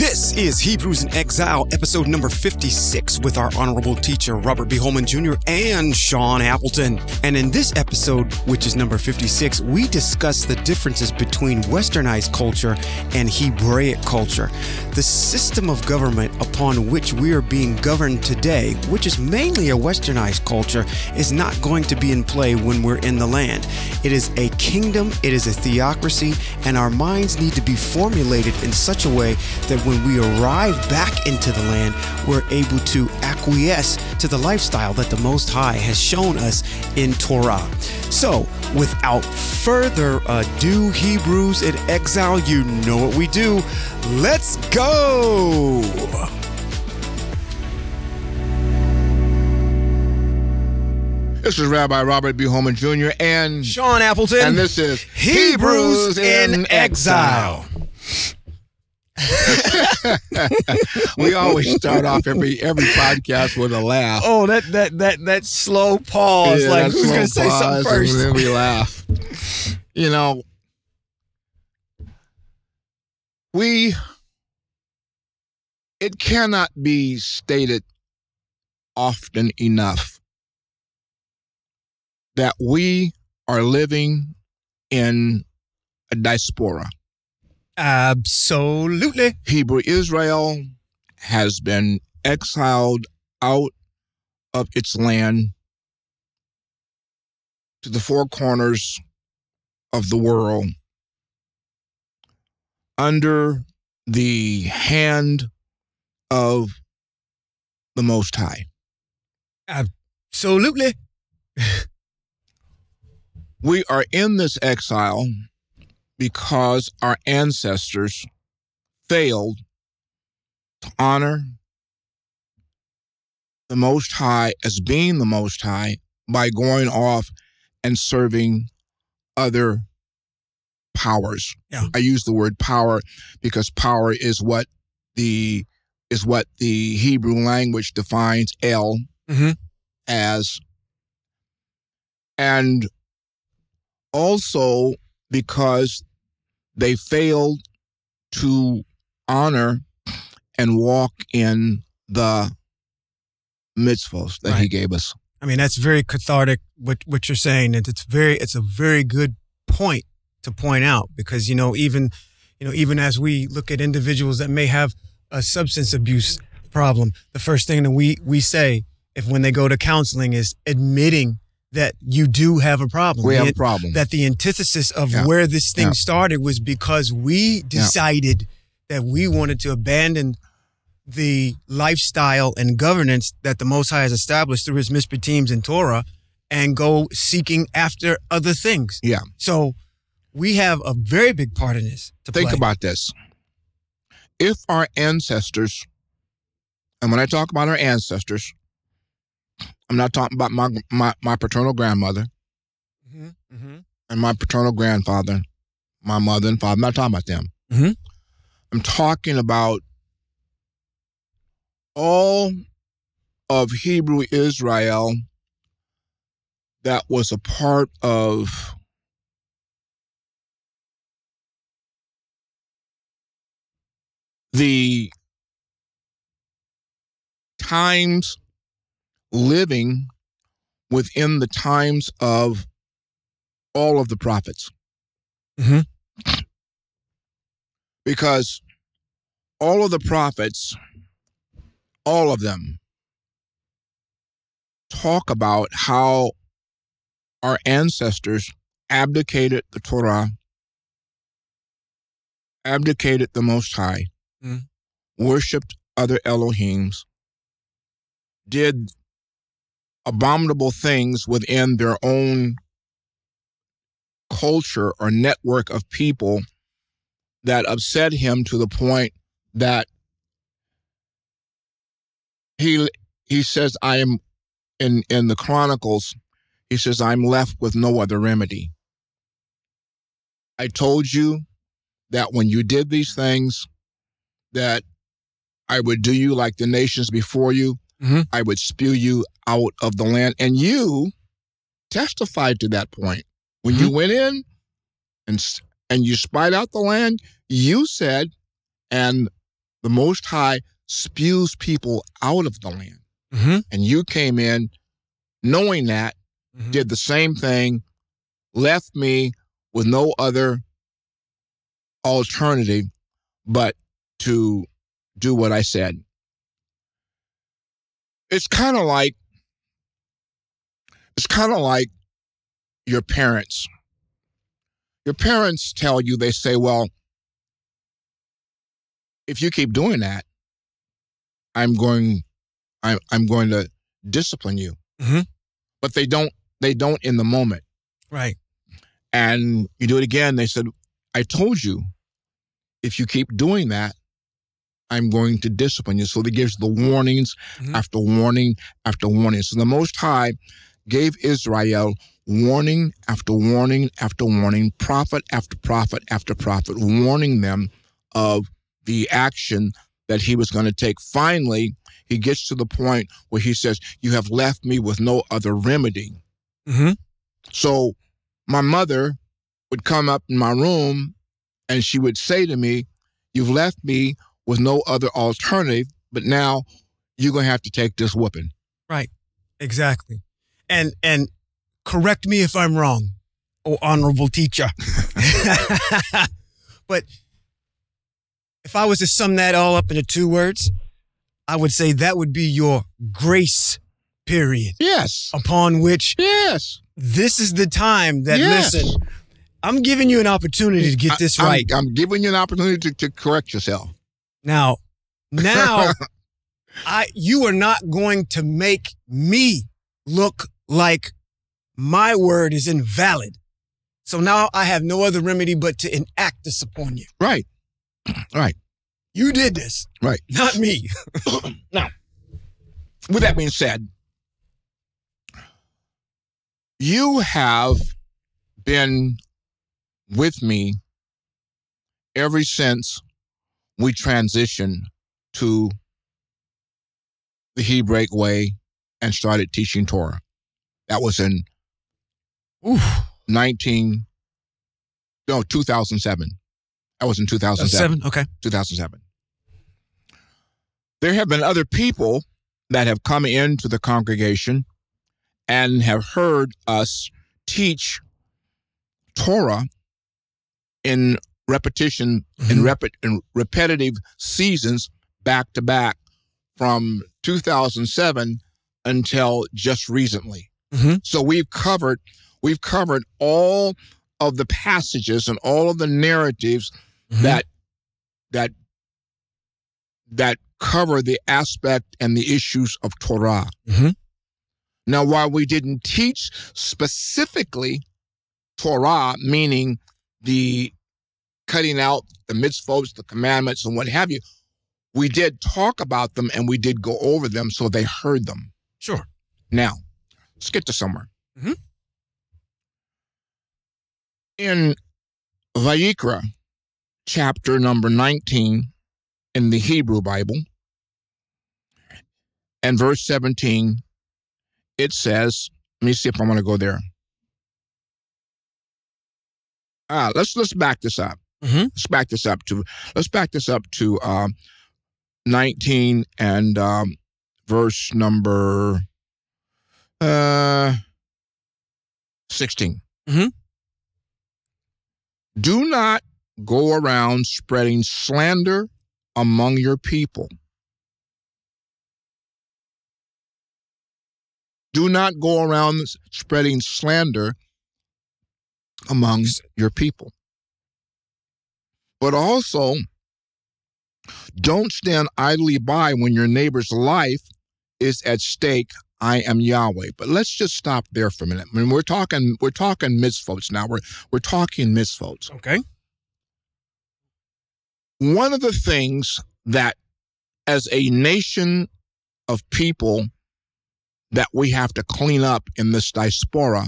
This is Hebrews in Exile, episode number 56, with our honorable teacher, Robert B. Holman Jr. and Sean Appleton. And in this episode, which is number 56, we discuss the differences between westernized culture and Hebraic culture. The system of government upon which we are being governed today, which is mainly a westernized culture, is not going to be in play when we're in the land. It is a kingdom, it is a theocracy, and our minds need to be formulated in such a way that when we arrive back into the land, we're able to acquiesce to the lifestyle that the Most High has shown us in Torah. So, without further ado, Hebrews in exile, you know what we do. Let's go! This is Rabbi Robert B. Holman Jr. and Sean Appleton. and this is Hebrews in Exile. we always start off every every podcast with a laugh. Oh, that that that that slow pause. Yeah, like who's gonna say something first? And then we laugh. You know, we it cannot be stated often enough that we are living in a diaspora. Absolutely. Hebrew Israel has been exiled out of its land to the four corners of the world under the hand of the Most High. Absolutely. We are in this exile because our ancestors failed to honor the Most High as being the Most High by going off and serving other powers. Yeah. I use the word power because power is what the is what the Hebrew language defines El Mhm. as and also because they failed to honor and walk in the mitzvahs that he gave us. I mean, that's very cathartic. What what you're saying, and it's very, it's a very good point to point out because you know, even you know, even as we look at individuals that may have a substance abuse problem, the first thing that we we say if when they go to counseling is admitting that you do have a problem. We have a problem. that the antithesis of Yeah. where this thing Yeah. started was because we decided that we wanted to abandon the lifestyle and governance that the Most High has established through his teams in Torah and go seeking after other things. Yeah. So we have a very big part in this to Think play. about this. If our ancestors, and when I talk about our ancestors, I'm not talking about my my, my paternal grandmother Mhm, mhm. and my paternal grandfather, my mother and father. I'm not talking about them. Mhm. I'm talking about all of Hebrew Israel that was a part of the times living within the times of all of the prophets. Mhm. Because all of the prophets, all of them, talk about how our ancestors abdicated the Torah, abdicated the Most High, Mm. worshipped other Elohims, did abominable things within their own culture or network of people that upset him to the point that he he says I am in in the chronicles he says I'm left with no other remedy. I told you that when you did these things that I would do you like the nations before you. Mhm. I would spew you out of the land and you testified to that point. When you went in and and you spied out the land, you said, and the Most High spews people out of the land. Mm-hmm. And you came in knowing that, Mhm. did the same thing, left me with no other alternative but to do what I said. It's kind of like it's kind of like your parents. Your parents tell you they say, "Well, if you keep doing that, I'm going I'm I'm going to discipline you." Mhm. But they don't they don't in the moment. Right. And you do it again, they said, I told you, if you keep doing that, I'm going to discipline you. So they gives the warnings Mhm. after warning after warning. So the Most High gave Israel warning after warning after warning, prophet after prophet after prophet, warning them of the action that he was going to take. Finally, he gets to the point where he says, You have left me with no other remedy. Mm-hmm. So my mother would come up in my room and she would say to me, You've left me with no other alternative, but now you're going to have to take this whooping. Right. Exactly. And and correct me if I'm wrong, oh honorable teacher. but if I was to sum that all up into two words, I would say that would be your grace period Yes. upon which Yes. this is the time that Yes. listen, I'm giving you an opportunity to get this I- I'm- right. I'm, giving you an opportunity to, to correct yourself. Now, now I you are not going to make me look like my word is invalid. So now I have no other remedy but to enact this upon you. Right. Right. You did this. Right. Not me. Now, with that being said, you have been with me ever since we transitioned to the Hebraic way and started teaching Torah. That was in Oof. 19, no, 2007. That was in 2007. Seven? Okay. 2007. There have been other people that have come into the congregation and have heard us teach Torah in repetition in, Mhm. rep- in repetitive seasons back to back from 2007 until just recently. Mhm. So we've covered we've covered all of the passages and all of the narratives Mhm. that that that cover the aspect and the issues of Torah. Mhm. Now, while we didn't teach specifically Torah, meaning the cutting out the mitzvot, the commandments, and what have you, we did talk about them and we did go over them so they heard them. Sure. Now, let's get to somewhere. Mhm. In Vayikra, chapter number 19 in the Hebrew Bible, and verse 17, it says, let me see if I'm going to go there. Ah, let's let's back this up. Mhm. Let's back this up to let's back this up to um, 19 and um, verse number uh 16. Mhm. Do not go around spreading slander among your people. Do not go around spreading slander among your people. But also, don't stand idly by when your neighbor's life is at stake. I am Yahweh. But let's just stop there for a minute. I mean, we're talking we're talking mitzvot now. We're we're talking mitzvot. Okay. One of the things that, as a nation of people, that we have to clean up in this diaspora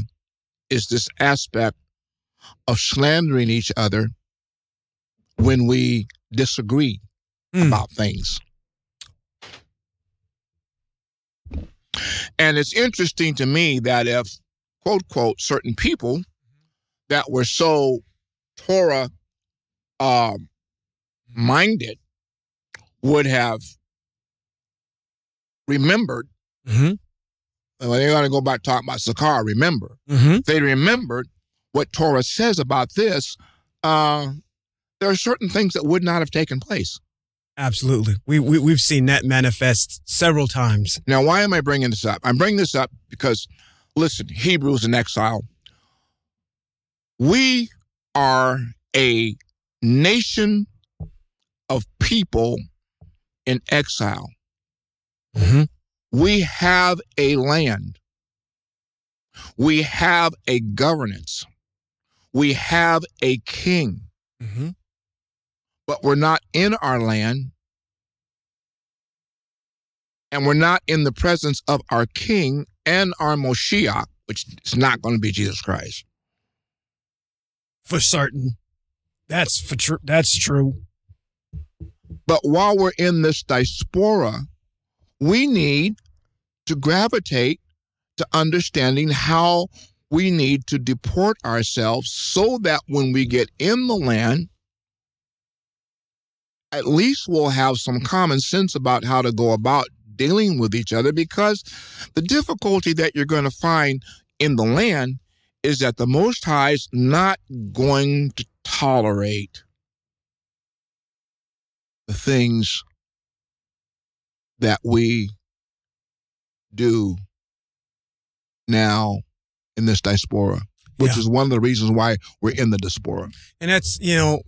is this aspect of slandering each other when we disagree Mm. about things. And it's interesting to me that if, quote, quote, certain people that were so Torah um, minded would have remembered. Mm-hmm. Well, they're going to go back talking about Sakar. Remember, Mm-hmm. if they remembered what Torah says about this. Uh, there are certain things that would not have taken place. Absolutely. We, we we've seen that manifest several times. Now, why am I bringing this up? I'm bringing this up because, listen, Hebrews in exile. We are a nation of people in exile. Mm-hmm. We have a land. We have a governance. We have a king, Mm-hmm. But we're not in our land. And we're not in the presence of our king and our Moshiach, which is not going to be Jesus Christ. For certain. That's for true. That's true. But while we're in this diaspora, we need to gravitate to understanding how we need to deport ourselves so that when we get in the land, at least we'll have some common sense about how to go about dealing with each other because the difficulty that you're going to find in the land is that the Most High is not going to tolerate the things that we do now in this diaspora, which Yeah. is one of the reasons why we're in the diaspora. And that's you know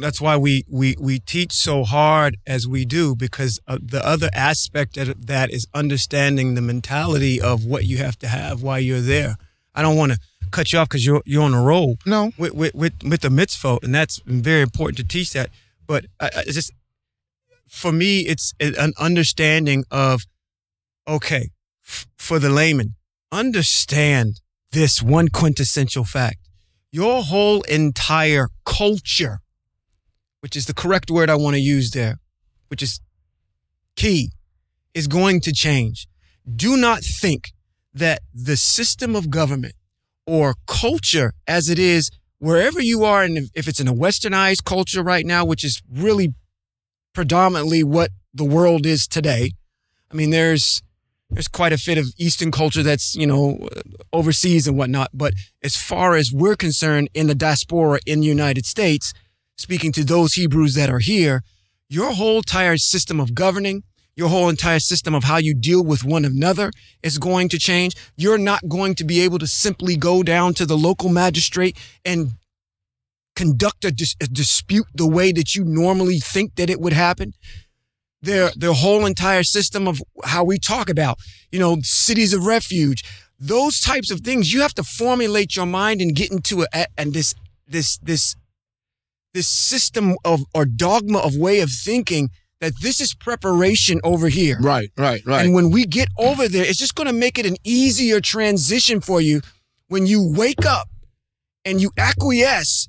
that's why we we we teach so hard as we do because uh, the other aspect of that is understanding the mentality of what you have to have while you're there. I don't want to cut you off because you're you're on a roll No, with with with, with the mitzvah, and that's very important to teach that. But I, I just for me, it's an understanding of okay f- for the layman, understand this one quintessential fact: your whole entire culture, which is the correct word I want to use there, which is key, is going to change. Do not think that the system of government or culture as it is wherever you are and if it's in a westernized culture right now which is really predominantly what the world is today i mean there's there's quite a bit of eastern culture that's you know overseas and whatnot but as far as we're concerned in the diaspora in the united states speaking to those hebrews that are here your whole entire system of governing your whole entire system of how you deal with one another is going to change. You're not going to be able to simply go down to the local magistrate and conduct a, dis- a dispute the way that you normally think that it would happen. Their their whole entire system of how we talk about, you know, cities of refuge, those types of things. You have to formulate your mind and get into a and this this this this system of or dogma of way of thinking that this is preparation over here. right, right, right. And when we get over there, it's just going to make it an easier transition for you when you wake up and you acquiesce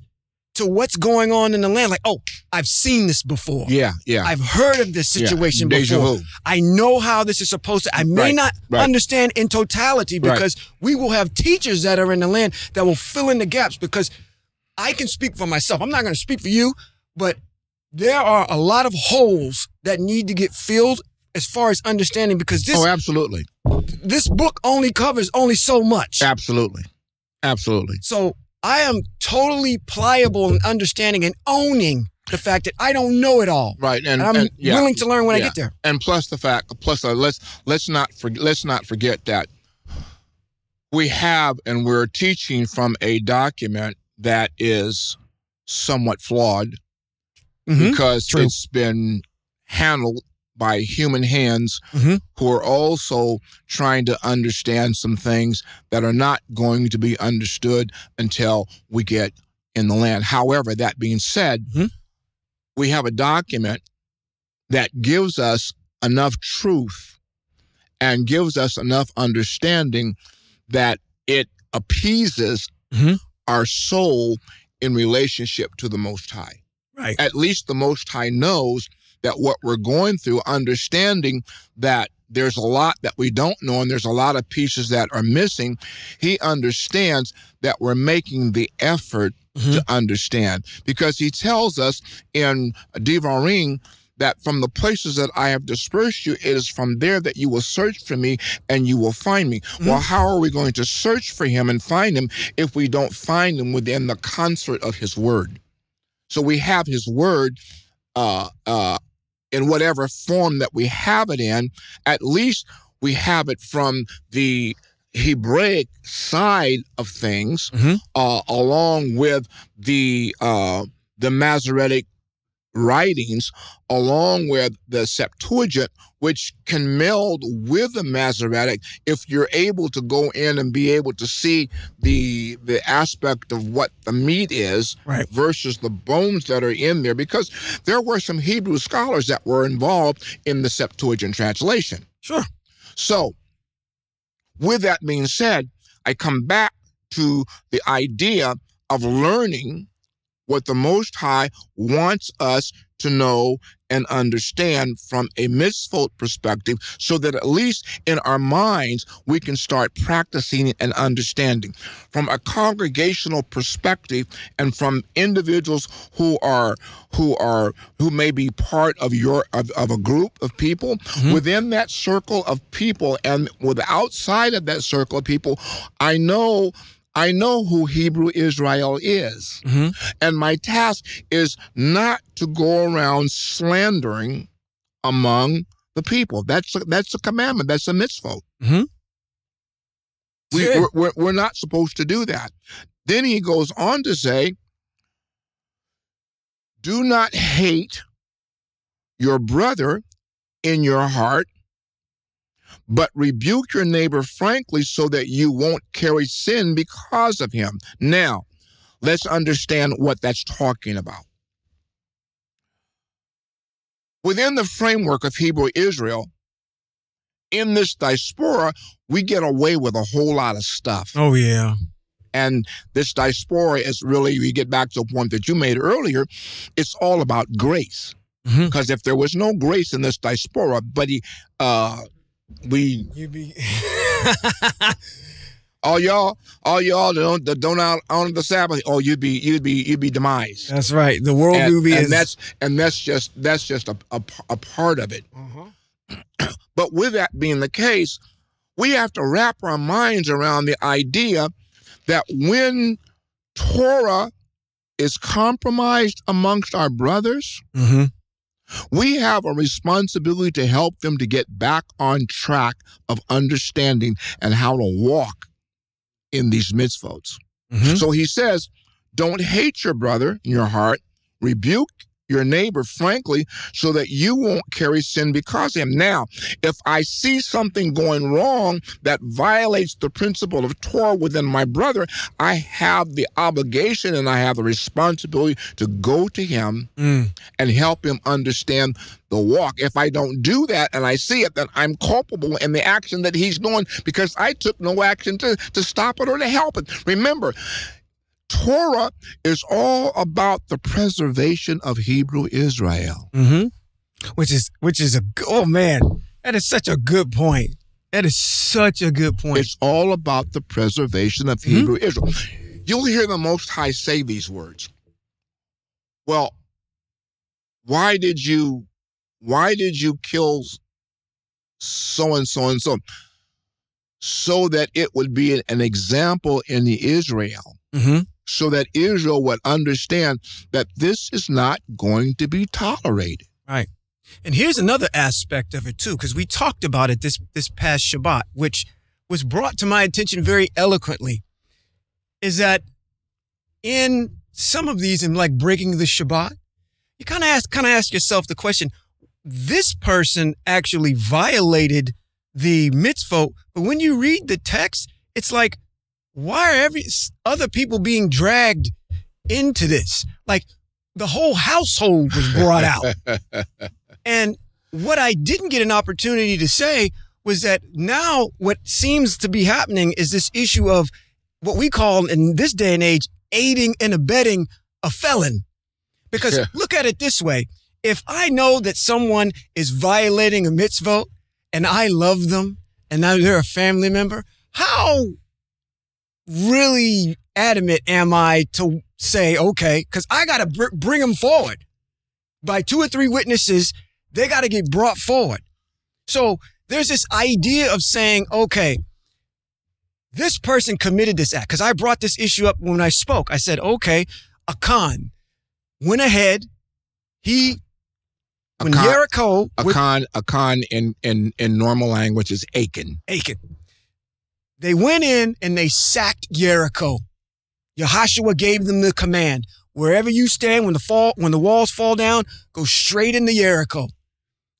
to what's going on in the land. Like, oh, I've seen this before. yeah, yeah. I've heard of this yeah. situation Deja before. vu. I know how this is supposed to. I may Right, not right. understand in totality Right. because we will have teachers that are in the land that will fill in the gaps because I can speak for myself. I'm not going to speak for you, but there are a lot of holes that need to get filled as far as understanding because this Oh, absolutely, this book only covers only so much. absolutely, absolutely. So I am totally pliable in understanding and owning the fact that I don't know it all. Right, and, And I'm and, yeah, willing to learn when I get there. And plus the fact, plus uh, let's let's not for, let's not forget that we have and we're teaching from a document that is somewhat flawed Mhm. because True. it's been handled by human hands Mhm. who are also trying to understand some things that are not going to be understood until we get in the land. However, that being said, Mhm. we have a document that gives us enough truth and gives us enough understanding that it appeases Mhm. Our soul in relationship to the Most High Right. at least the Most High knows that what we're going through, understanding that there's a lot that we don't know and there's a lot of pieces that are missing, he understands that we're making the effort Mhm. to understand because he tells us in Devarim that from the places that I have dispersed you, it is from there that you will search for me and you will find me. Mm-hmm. Well, how are we going to search for him and find him if we don't find him within the concert of his word? So we have his word uh, uh, in whatever form that we have it in. At least we have it from the Hebraic side of things, mm-hmm. uh, along with the uh, the Masoretic writings, along with the Septuagint, which can meld with the Masoretic if you're able to go in and be able to see the the aspect of what the meat is right. versus the bones that are in there. Because there were some Hebrew scholars that were involved in the Septuagint translation. Sure. So with that being said, I come back to the idea of learning what the Most High wants us to know and understand from a mitzvot perspective so that at least in our minds we can start practicing and understanding from a congregational perspective and from individuals who are who are who may be part of your of, of a group of people mm-hmm. within that circle of people and with outside of that circle of people i know I know who Hebrew Israel is. Mm-hmm. And my task is not to go around slandering among the people. That's a, that's a commandment. That's a mitzvah. Mm-hmm. We, we're, we're, we're not supposed to do that. Then he goes on to say, do not hate your brother in your heart but rebuke your neighbor frankly so that you won't carry sin because of him. Now, let's understand what that's talking about. Within the framework of Hebrew Israel, in this diaspora, we get away with a whole lot of stuff. Oh, yeah. And this diaspora is really, we get back to a point that you made earlier, it's all about grace. Because mm-hmm. if there was no grace in this diaspora, but he, uh, we you be all y'all, all y'all that don't, that don't honor the Sabbath, oh, you'd be, you'd be, you'd be demise. That's right. The world and, be, and that's and that's just that's just a a, a part of it. Uh-huh. but with that being the case, we have to wrap our minds around the idea that when Torah is compromised amongst our brothers, mm-hmm. We have a responsibility to help them to get back on track of understanding and how to walk in these mitzvot. Mm-hmm. So he says, don't hate your brother in your heart, rebuke your neighbor frankly so that you won't carry sin because of him. Now, if I see something going wrong that violates the principle of Torah within my brother, I have the obligation and I have the responsibility to go to him mm. and help him understand the walk. If I don't do that and I see it, then I'm culpable in the action that he's doing because I took no action to, to stop it or to help it. Remember, Torah is all about the preservation of Hebrew Israel. Mm-hmm. Which is which is a oh man, that is such a good point. That is such a good point. It's all about the preservation of mm-hmm. Hebrew Israel. You'll hear the Most High say these words. Well, why did you why did you kill so and so and so? So that it would be an example in the Israel. Mm-hmm so that Israel would understand that this is not going to be tolerated. Right. And here's another aspect of it too, because we talked about it this this past Shabbat, which was brought to my attention very eloquently, is that in some of these, in like breaking the Shabbat, you kind of ask kind of ask yourself the question: This person actually violated the mitzvot, but when you read the text, it's like why are every other people being dragged into this? Like the whole household was brought out. and what I didn't get an opportunity to say was that now what seems to be happening is this issue of what we call in this day and age aiding and abetting a felon. Because yeah. look at it this way. If I know that someone is violating a mitzvah and I love them and now they're a family member, how really adamant am I to say, okay, because I got to br- bring them forward by two or three witnesses. they got to get brought forward. So there's this idea of saying, okay, this person committed this act. Because I brought this issue up when I spoke. I said, okay, Achan went ahead. He, when Achan- Jericho, with Achan, Achan in, in, in normal language is Achan. Achan, they went in and they sacked Jericho. Yahashua gave them the command: wherever you stand, when the fall, when the walls fall down, go straight into Jericho.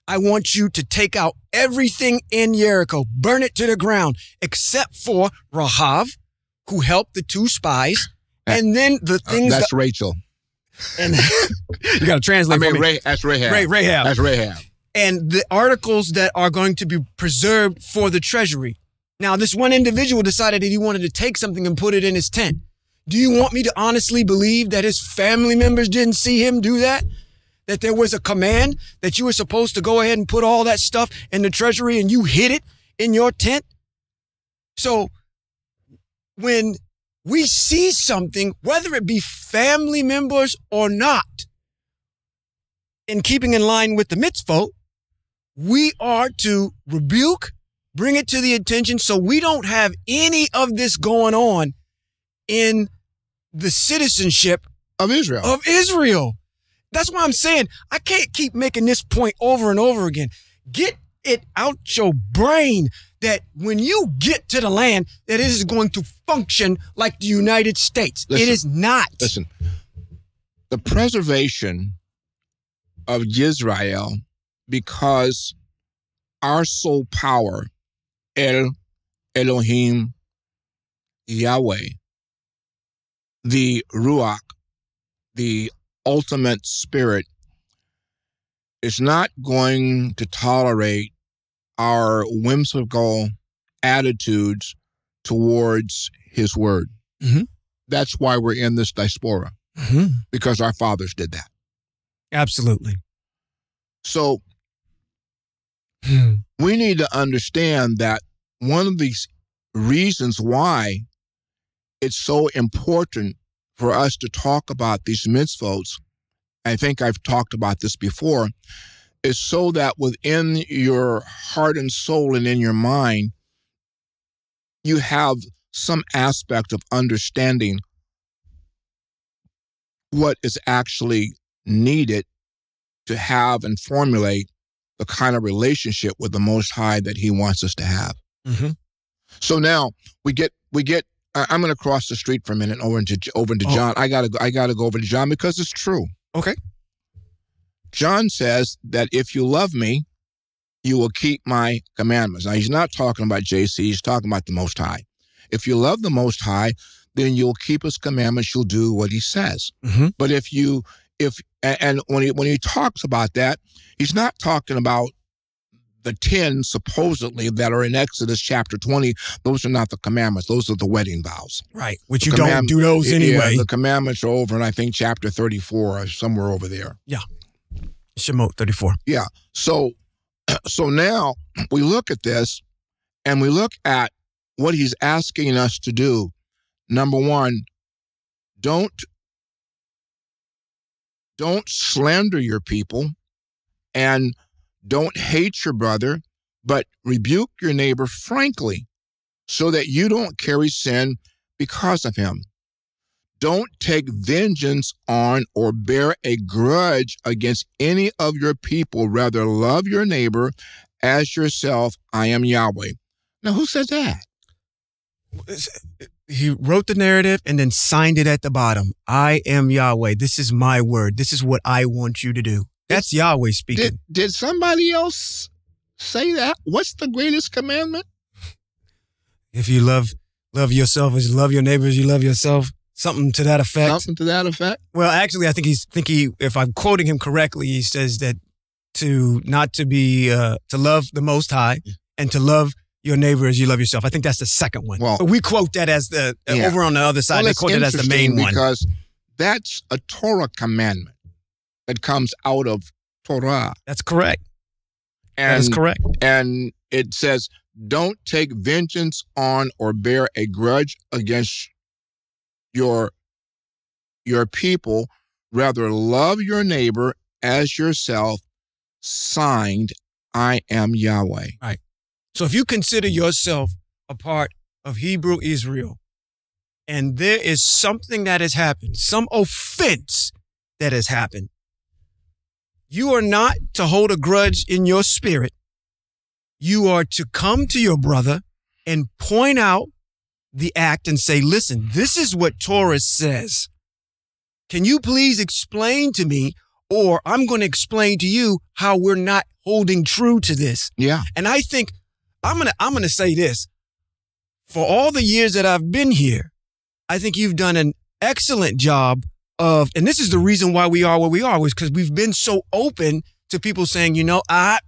I want you to take out everything in Jericho, burn it to the ground, except for Rahav, who helped the two spies, and then the Uh, things that's that, Rachel. and you got to translate. I mean, me. Ray, that's Rahab. Ray- Rahab. That's Rahab. and the articles that are going to be preserved for the treasury. Now, this one individual decided that he wanted to take something and put it in his tent. Do you want me to honestly believe that his family members didn't see him do that? That there was a command that you were supposed to go ahead and put all that stuff in the treasury and you hid it in your tent? So when we see something, whether it be family members or not, in keeping in line with the mitzvot, we are to rebuke, bring it to the attention so we don't have any of this going on in the citizenship Of Israel. of Israel. That's why I'm saying I can't keep making this point over and over again. Get it out your brain that when you get to the land, that it is going to function like the United States. Listen, it is not. Listen, the preservation of Israel because our sole power, El Elohim Yahweh, the Ruach, the ultimate spirit, is not going to tolerate our whimsical attitudes towards his word. Mhm. That's why we're in this diaspora Mhm. because our fathers did that. Absolutely. So we need to understand that one of these reasons why it's so important for us to talk about these mitzvot, I think I've talked about this before, is so that within your heart and soul and in your mind, you have some aspect of understanding what is actually needed to have and formulate the kind of relationship with the Most High that He wants us to have. Mhm. So now we get we get. I- I'm going to cross the street for a minute over into over into Oh. John. I gotta go- I gotta go over to John because it's true. Okay. John says that if you love me, you will keep my commandments. Now he's not talking about JC. He's talking about the Most High. If you love the Most High, then you'll keep His commandments. You'll do what He says. Mhm. But if you if and when he when he talks about that, he's not talking about the ten supposedly that are in Exodus chapter twenty. Those are not the commandments. Those are the wedding vows. Right. Which The you don't do those Yeah, anyway. the commandments are over, and I think chapter thirty-four or somewhere over there. Yeah. Shemot 34. Yeah. So, so now we look at this, and we look at what he's asking us to do. Number one, don't don't slander your people, and don't hate your brother, but rebuke your neighbor frankly, so that you don't carry sin because of him. Don't take vengeance on or bear a grudge against any of your people. Rather, love your neighbor as yourself. I am Yahweh. Now, who says that? He wrote the narrative and then signed it at the bottom. I am Yahweh. This is my word. This is what I want you to do. That's Yahweh speaking. Did, did somebody else say that? What's the greatest commandment? if you love love yourself as you love your neighbors, you love yourself, something to that effect. Something to that effect? Well, actually, I think he's think he, if I'm quoting him correctly, he says that to not to be uh, to love the Most High and to love your neighbor as you love yourself. I think that's the second one. Well- but we quote that as the Yeah. over on the other side. well, they quote it as the main interesting one. because that's a Torah commandment that comes out of Torah. That's correct. And, that is correct. and it says, don't take vengeance on or bear a grudge against your your people rather love your neighbor as yourself signed, I am Yahweh. So if you consider yourself a part of Hebrew Israel, and there is something that has happened, some offense that has happened, you are not to hold a grudge in your spirit. You are to come to your brother and point out the act and say, listen, this is what Torah says. Can you please explain to me, or I'm going to explain to you how we're not holding true to this? Yeah. And I think I'm gonna I'm gonna say this. For all the years that I've been here, I think you've done an excellent job of, and this is the reason why we are where we are, was because we've been so open to people saying, you know, I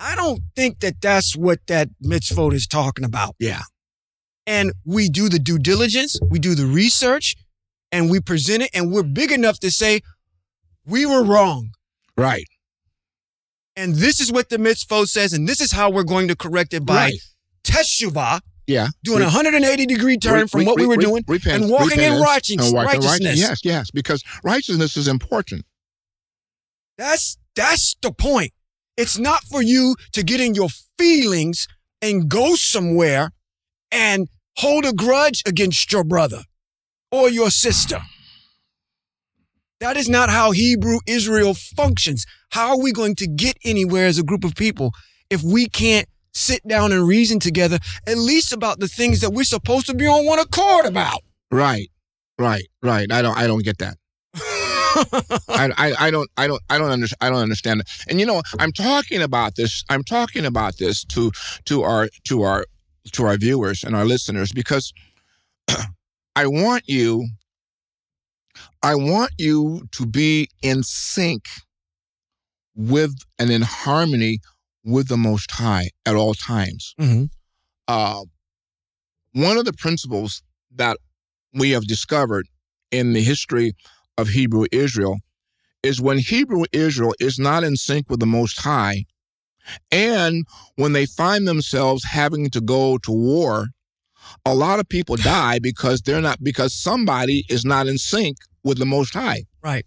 I don't think that that's what that mitzvot is talking about. Yeah. And we do the due diligence, we do the research, and we present it, and we're big enough to say we were wrong. Right. And this is what the mitzvot says, and this is how we're going to correct it by Right. teshuvah, Yeah. doing a Re- 180 degree turn re- from re- what we were re- doing repent- and walking in repentance righteous, and walking in righteousness. Yes, yes, because righteousness is important. That's that's the point. It's not for you to get in your feelings and go somewhere and hold a grudge against your brother or your sister. That is not how Hebrew Israel functions. How are we going to get anywhere as a group of people if we can't sit down and reason together, at least about the things that we're supposed to be on one accord about? Right. Right. Right. I don't I don't get that. I, I, I don't I don't I don't understand I don't understand it. And you know, I'm talking about this I'm talking about this to to our to our to our viewers and our listeners because I want you I want you to be in sync with and in harmony with the most high at all times. Mhm. Uh, one of the principles that we have discovered in the history of Hebrew Israel is when Hebrew Israel is not in sync with the Most High, and when they find themselves having to go to war, a lot of people die because they're not because somebody is not in sync with the Most High, Right.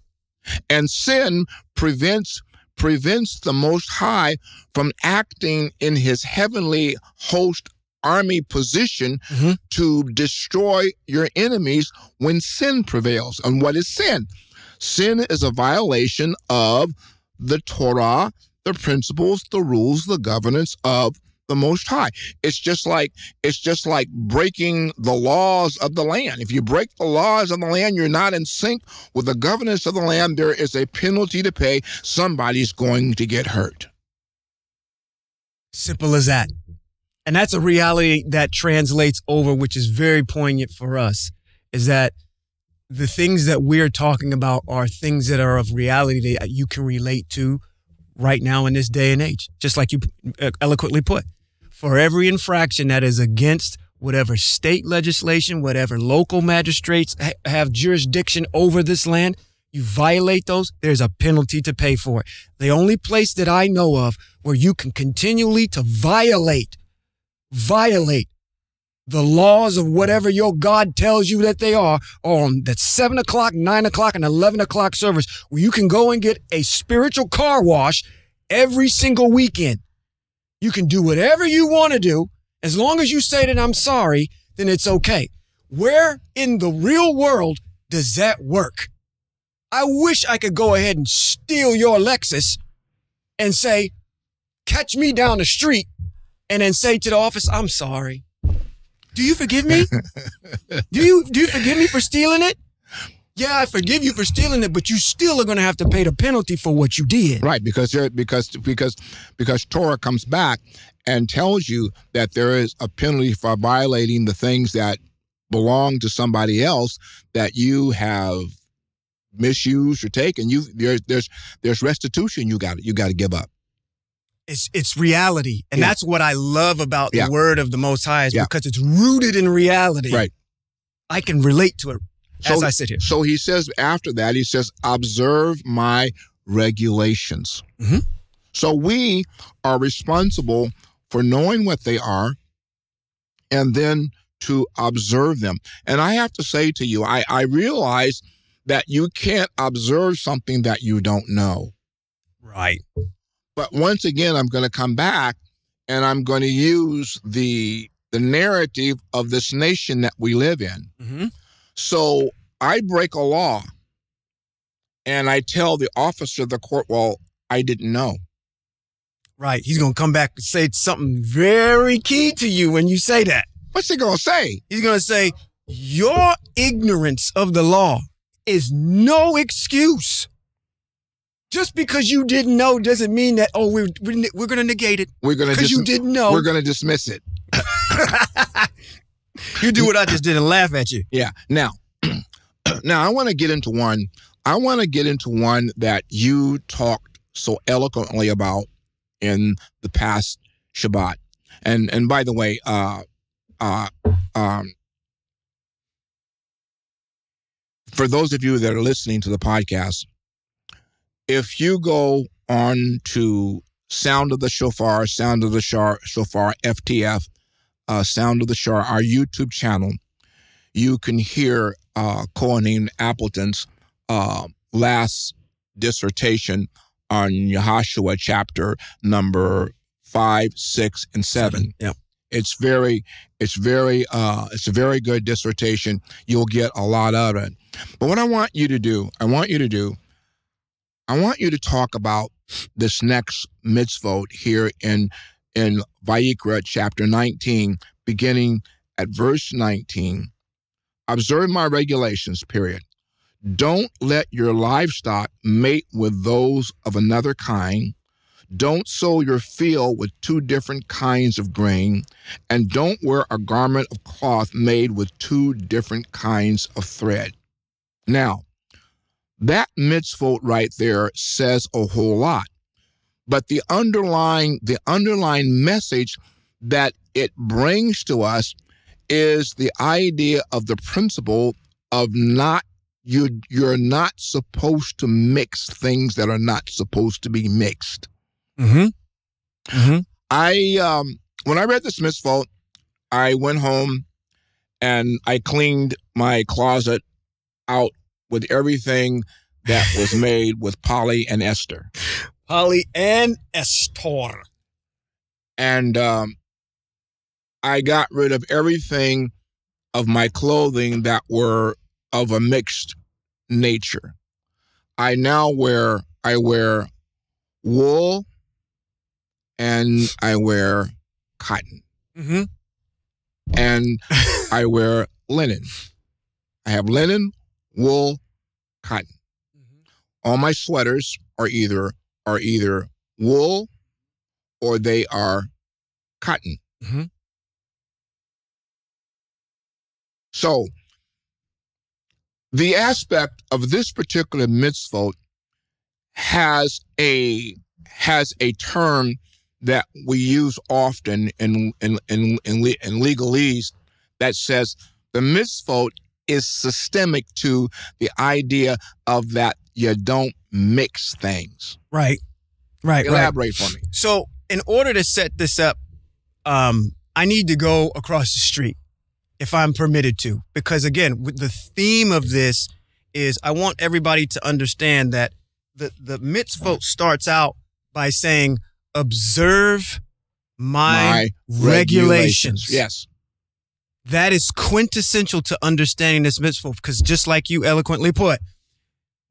and sin prevents prevents the Most High from acting in His heavenly host army position Mhm. to destroy your enemies when sin prevails. And what is sin? Sin is a violation of the Torah, the principles, the rules, the governance of the Most High. It's just like it's just like breaking the laws of the land. If you break the laws of the land, you're not in sync with the governance of the land. There is a penalty to pay. Somebody's going to get hurt. Simple as that. And that's a reality that translates over, which is very poignant for us, is that the things that we're talking about are things that are of reality that you can relate to right now in this day and age. Just like you uh, eloquently put, for every infraction that is against whatever state legislation, whatever local magistrates ha- have jurisdiction over this land, you violate those, there's a penalty to pay for it. The only place that I know of where you can continually to violate, violate the laws of whatever your God tells you that they are on that seven o'clock, nine o'clock, and 11 o'clock service where you can go and get a spiritual car wash every single weekend. You can do whatever you want to do. As long as you say that I'm sorry, then it's okay. Where in the real world does that work? I wish I could go ahead and steal your Lexus and say, catch me down the street and then say to the office, I'm sorry. Do you forgive me? do you do you forgive me for stealing it? Yeah, I forgive you for stealing it, but you still are going to have to pay the penalty for what you did. Right, because there, because because because Torah comes back and tells you that there is a penalty for violating the things that belong to somebody else that you have misused or taken. You there's there's there's restitution you got you got to give up. It's it's reality, and Yeah. that's what I love about Yeah. the word of the Most High is Yeah. because it's rooted in reality. Right. I can relate to it as So- I sit here. So he says after that, he says, observe my regulations. Mhm. So we are responsible for knowing what they are and then to observe them. And I have to say to you, I, I realize that you can't observe something that you don't know. Right. But once again, I'm going to come back and I'm going to use the the narrative of this nation that we live in. Mm-hmm. So I break a law and I tell the officer of the court, well, I didn't know. Right. He's going to come back and say something very key to you when you say that. What's he going to say? He's going to say, Your ignorance of the law is no excuse. Just because you didn't know doesn't mean that, oh, we're, we're, we're going to negate it We're going to because you didn't know. we're going to dismiss it. you do what I just did and laugh at you. Yeah. Now, now I want to get into one. I want to get into one that you talked so eloquently about in the past Shabbat. And and by the way, uh, uh, um, for those of you that are listening to the podcast, if you go on to Sound of the Shofar, Sound of the Shofar, FTF, uh, Sound of the Shore, our YouTube channel, you can hear uh, Kohanim Appleton's uh, last dissertation on Yahashua chapter number five, six, and seven. Yep. It's very, it's very, uh, it's a very good dissertation. You'll get a lot out of it. But what I want you to do, I want you to do, I want you to talk about this next mitzvot here in in Vayikra chapter 19, beginning at verse 19. Observe my regulations, period. Don't let your livestock mate with those of another kind. Don't sow your field with two different kinds of grain. And don't wear a garment of cloth made with two different kinds of thread. Now, that mitzvot right there says a whole lot. But the underlying the underlying message that it brings to us is the idea of the principle of not you you're not supposed to mix things that are not supposed to be mixed. Mm-hmm. Mm-hmm. I um when I read the Smiths mitzvot, I went home and I cleaned my closet out with everything that was made with Polly and Esther. Polly and Estor. and um, I got rid of everything of my clothing that were of a mixed nature. I now wear I wear wool and I wear cotton Mm-hmm. and I wear linen. I have linen, wool, cotton. All my sweaters are either are either wool or they are cotton. Mhm. So the aspect of this particular mitzvot has a has a term that we use often in in in in, in legalese that says the mitzvot is systemic to the idea of that you don't mix things. Right. Right. Right. Elaborate for me. So, in order to set this up, um, I need to go across the street if I'm permitted to, because again, with the theme of this is I want everybody to understand that the the mitzvot starts out by saying, "Observe my, regulations." Yes. That is quintessential to understanding this mitzvah because just like you eloquently put,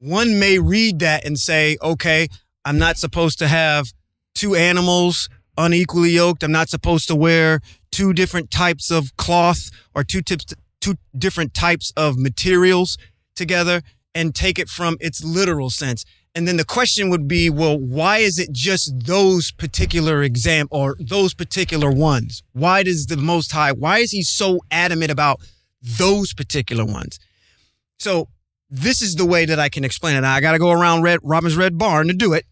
one may read that and say, okay, I'm not supposed to have two animals unequally yoked. I'm not supposed to wear two different types of cloth or two tips, two different types of materials together and take it from its literal sense. And then the question would be, well, why is it just those particular exam or those particular ones? Why does the Most High, why is he so adamant about those particular ones? So this is the way that I can explain it. Now, I got to go around Red Robin's Red Barn to do it,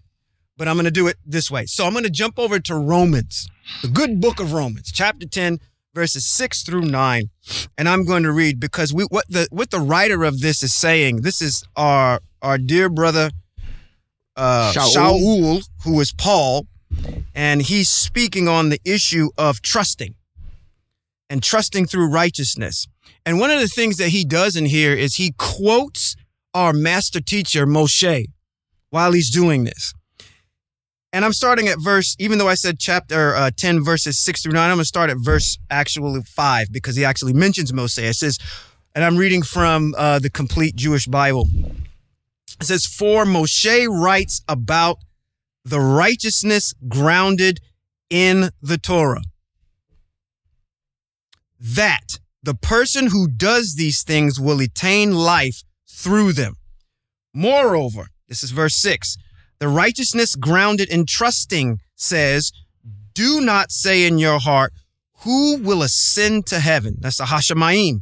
but I'm going to do it this way. So I'm going to jump over to Romans, the good book of Romans, chapter 10, verses 6 through 9. And I'm going to read because we what the what the writer of this is saying, this is our our dear brother uh Shaul. Shaul, who is Paul, and he's speaking on the issue of trusting and trusting through righteousness. And one of the things that he does in here is he quotes our master teacher, Moshe, while he's doing this. And I'm starting at verse, even though I said chapter uh, 10, verses 6 through 9, I'm going to start at verse actually 5 because he actually mentions Moshe. It says, and I'm reading from uh, the complete Jewish Bible. It says, For Moshe writes about the righteousness grounded in the Torah. That the person who does these things will attain life through them. Moreover, this is verse 6 the righteousness grounded in trusting says, Do not say in your heart, Who will ascend to heaven? That's the Hashemayim.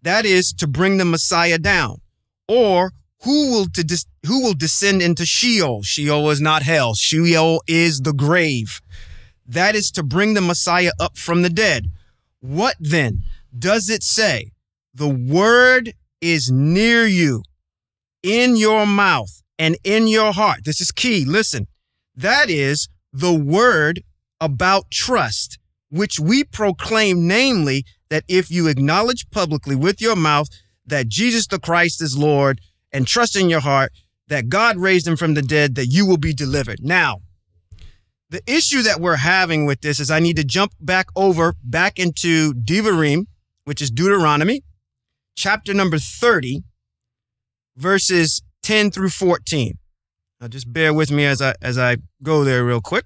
That is to bring the Messiah down. Or who will to dis- who will descend into Sheol? Sheol is not hell. Sheol is the grave. That is to bring the Messiah up from the dead. What then does it say? The word is near you, in your mouth and in your heart. This is key. Listen, that is the word about trust, which we proclaim, namely, that if you acknowledge publicly with your mouth that Jesus the Christ is Lord and trust in your heart that God raised him from the dead, that you will be delivered. Now, the issue that we're having with this is I need to jump back over back into Devarim, which is Deuteronomy, chapter number 30, verses 10 through 14. Now just bear with me as I as I go there real quick.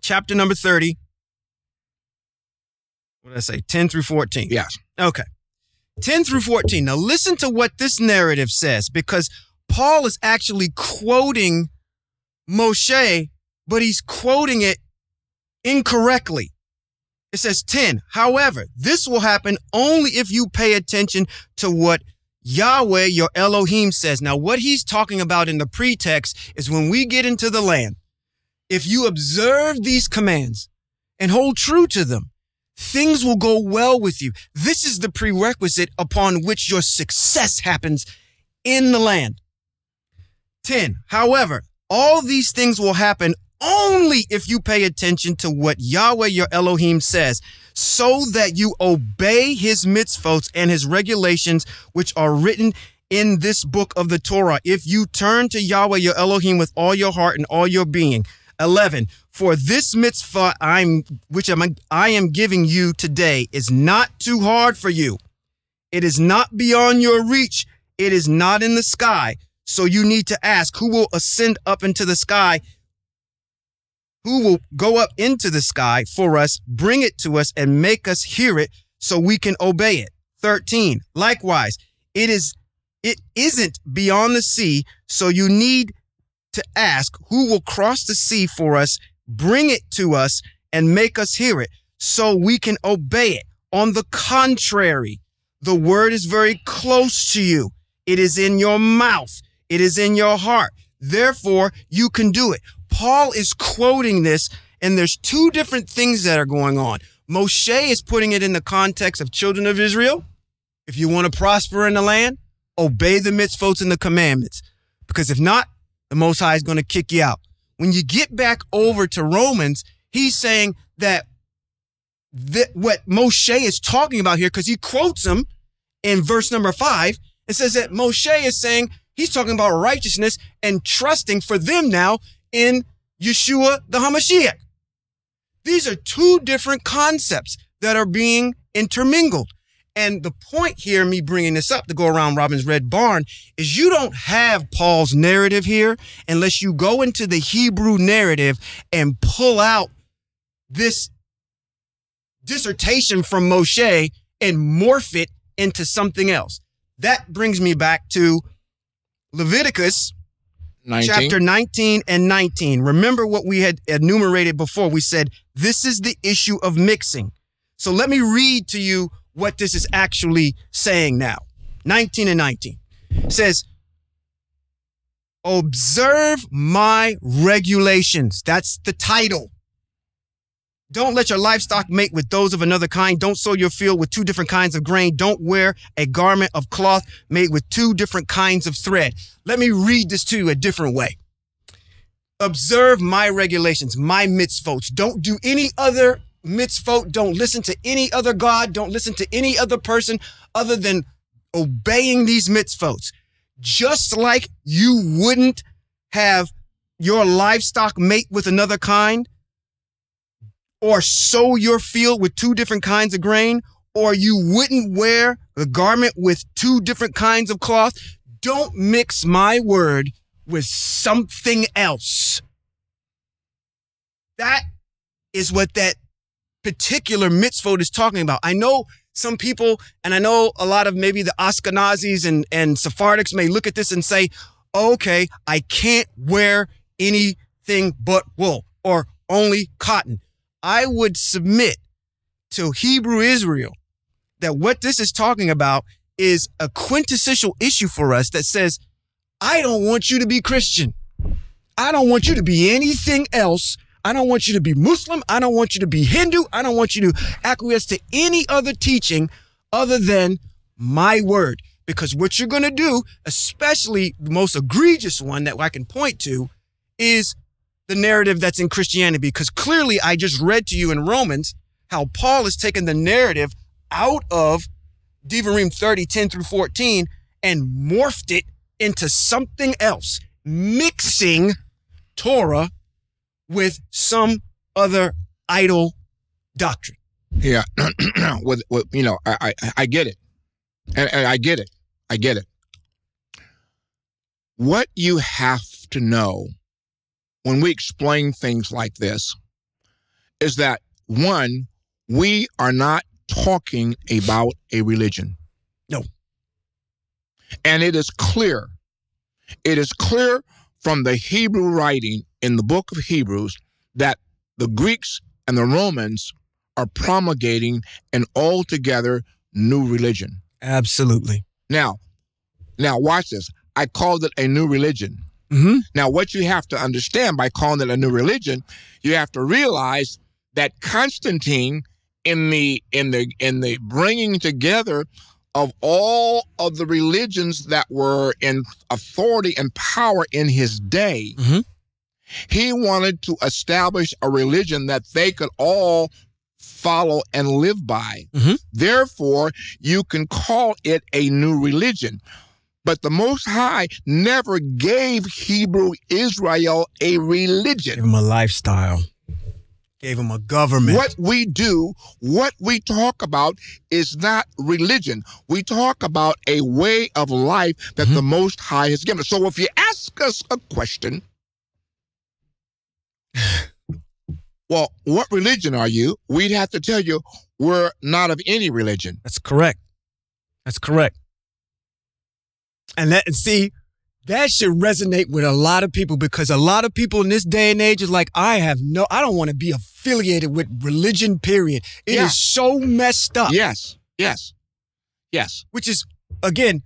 Chapter number 30. What did I say? 10 through 14. Yes. Okay. 10 through 14. Now listen to what this narrative says because Paul is actually quoting Moshe, but he's quoting it incorrectly. It says 10. However, this will happen only if you pay attention to what Yahweh, your Elohim says. Now, what he's talking about in the pretext is when we get into the land, if you observe these commands and hold true to them, things will go well with you. This is the prerequisite upon which your success happens in the land. 10. However, all these things will happen only if you pay attention to what Yahweh your Elohim says, so that you obey his mitzvot and his regulations, which are written in this book of the Torah. If you turn to Yahweh your Elohim with all your heart and all your being. 11. For this mitzvah I'm, which I'm, I am giving you today is not too hard for you. It is not beyond your reach. It is not in the sky. So you need to ask who will ascend up into the sky who will go up into the sky for us, bring it to us, and make us hear it so we can obey it. 13. Likewise, it is it isn't beyond the sea, so you need to ask who will cross the sea for us, bring it to us, and make us hear it so we can obey it. On the contrary, the word is very close to you. It is in your mouth. It is in your heart. Therefore, you can do it. Paul is quoting this, and there's two different things that are going on. Moshe is putting it in the context of children of Israel. If you want to prosper in the land, obey the mitzvot and the commandments. Because if not, the Most High is going to kick you out. When you get back over to Romans, he's saying that, that what Moshe is talking about here, because he quotes him in verse number five, it says that Moshe is saying he's talking about righteousness and trusting for them now in Yeshua the Hamashiach. These are two different concepts that are being intermingled. And the point here, me bringing this up to go around Robin's Red Barn, is you don't have Paul's narrative here unless you go into the Hebrew narrative and pull out this dissertation from Moshe and morph it into something else. That brings me back to Leviticus 19. chapter 19 and 19. Remember what we had enumerated before. We said this is the issue of mixing. So let me read to you what this is actually saying now. 19 and 19 it says, Observe my regulations. That's the title. Don't let your livestock mate with those of another kind. Don't sow your field with two different kinds of grain. Don't wear a garment of cloth made with two different kinds of thread. Let me read this to you a different way. Observe my regulations, my mitzvot. Don't do any other mitzvot. Don't listen to any other God. Don't listen to any other person other than obeying these mitzvot. Just like you wouldn't have your livestock mate with another kind, or sow your field with two different kinds of grain, or you wouldn't wear a garment with two different kinds of cloth. Don't mix my word with something else. That is what that particular mitzvot is talking about. I know some people, and I know a lot of maybe the Ashkenazis and, and Sephardics may look at this and say, okay, I can't wear anything but wool or only cotton. I would submit to Hebrew Israel that what this is talking about is a quintessential issue for us that says, I don't want you to be Christian. I don't want you to be anything else. I don't want you to be Muslim. I don't want you to be Hindu. I don't want you to acquiesce to any other teaching other than my word. Because what you're going to do, especially the most egregious one that I can point to, is the narrative that's in Christianity. Because clearly, I just read to you in Romans how Paul has taken the narrative out of Devarim 30, 10 through 14, and morphed it into something else, mixing Torah with some other idol doctrine. Yeah, with, with you know, I, I I get it, and, and I get it, I get it. What you have to know when we explain things like this is that one, we are not talking about a religion. No. And it is clear, it is clear from the Hebrew writing in the book of Hebrews that the Greeks and the Romans are promulgating an altogether new religion. Absolutely. Now, now watch this. I called it a new religion. Mm-hmm. Now, what you have to understand by calling it a new religion, you have to realize that Constantine, in the in the in the bringing together of all of the religions that were in authority and power in his day, Mhm. he wanted to establish a religion that they could all follow and live by. Mhm. Therefore, you can call it a new religion. But the Most High never gave Hebrew Israel a religion. Gave him a lifestyle. Gave him a government. What we do, what we talk about is not religion. We talk about a way of life that Mhm. the Most High has given us. So if you ask us a question, well, what religion are you? We'd have to tell you we're not of any religion. That's correct. That's correct. And that and see, that should resonate with a lot of people because a lot of people in this day and age is like, I have no, I don't want to be affiliated with religion, period. It is Yeah. so messed up. Yes, yes, yes. Which is, again,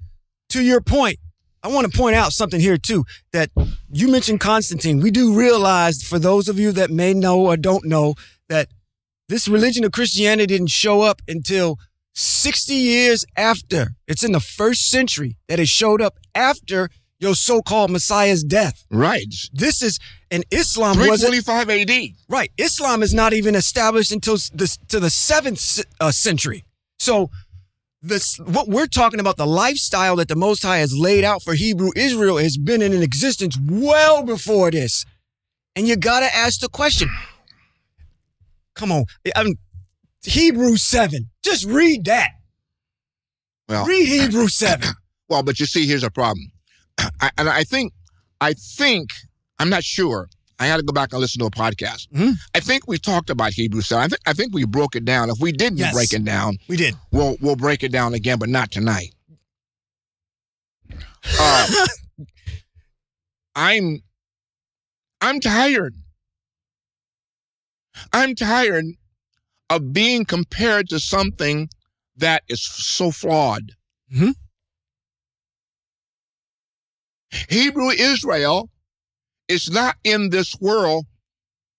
to your point, I want to point out something here too that you mentioned Constantine. We do realize, for those of you that may know or don't know, that this religion of Christianity didn't show up until 60 years after. It's in the first century that it showed up after your so-called Messiah's death. Right. This is, and Islam wasn't 325 AD. Right. Islam is not even established until the to the seventh uh, century. So this what we're talking about the lifestyle that the Most High has laid out for Hebrew Israel has been in existence well before this, and you got to ask the question. Come on, I'm, Hebrew seven. Just read that. Well, Read Hebrew seven. Well, but you see, here's a problem. I, and I think, I think, I'm not sure. I had to go back and listen to a podcast. Mhm. I think we talked about Hebrew 7. I think, I think we broke it down. If we didn't Yes. break it down, We did. we'll, we'll break it down again, but not tonight. Uh, I'm, I'm tired. I'm tired of being compared to something that is so flawed. Mhm. Hebrew Israel is not in this world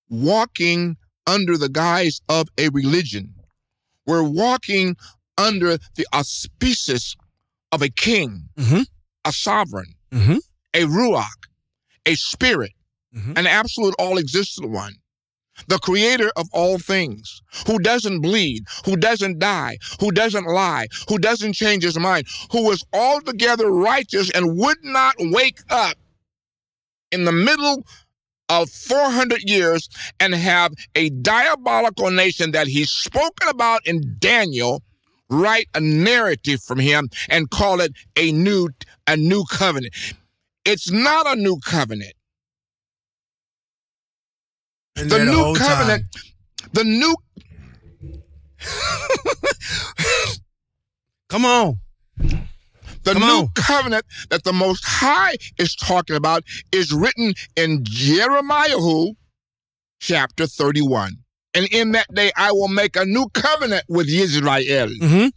walking under the guise of a religion. We're walking under the auspices of a king, Mhm. a sovereign, Mhm. a ruach, a spirit, Mhm. an absolute all existent one. The creator of all things, who doesn't bleed, who doesn't die, who doesn't lie, who doesn't change his mind, who is altogether righteous and would not wake up in the middle of 400 years and have a diabolical nation that he's spoken about in Daniel write a narrative from him and call it a new a new covenant. It's not a new covenant. And The new covenant, time. the new Come on. The Come new on. covenant that the Most High is talking about is written in Jeremiah who, chapter 31. And in that day I will make a new covenant with Israel. hmm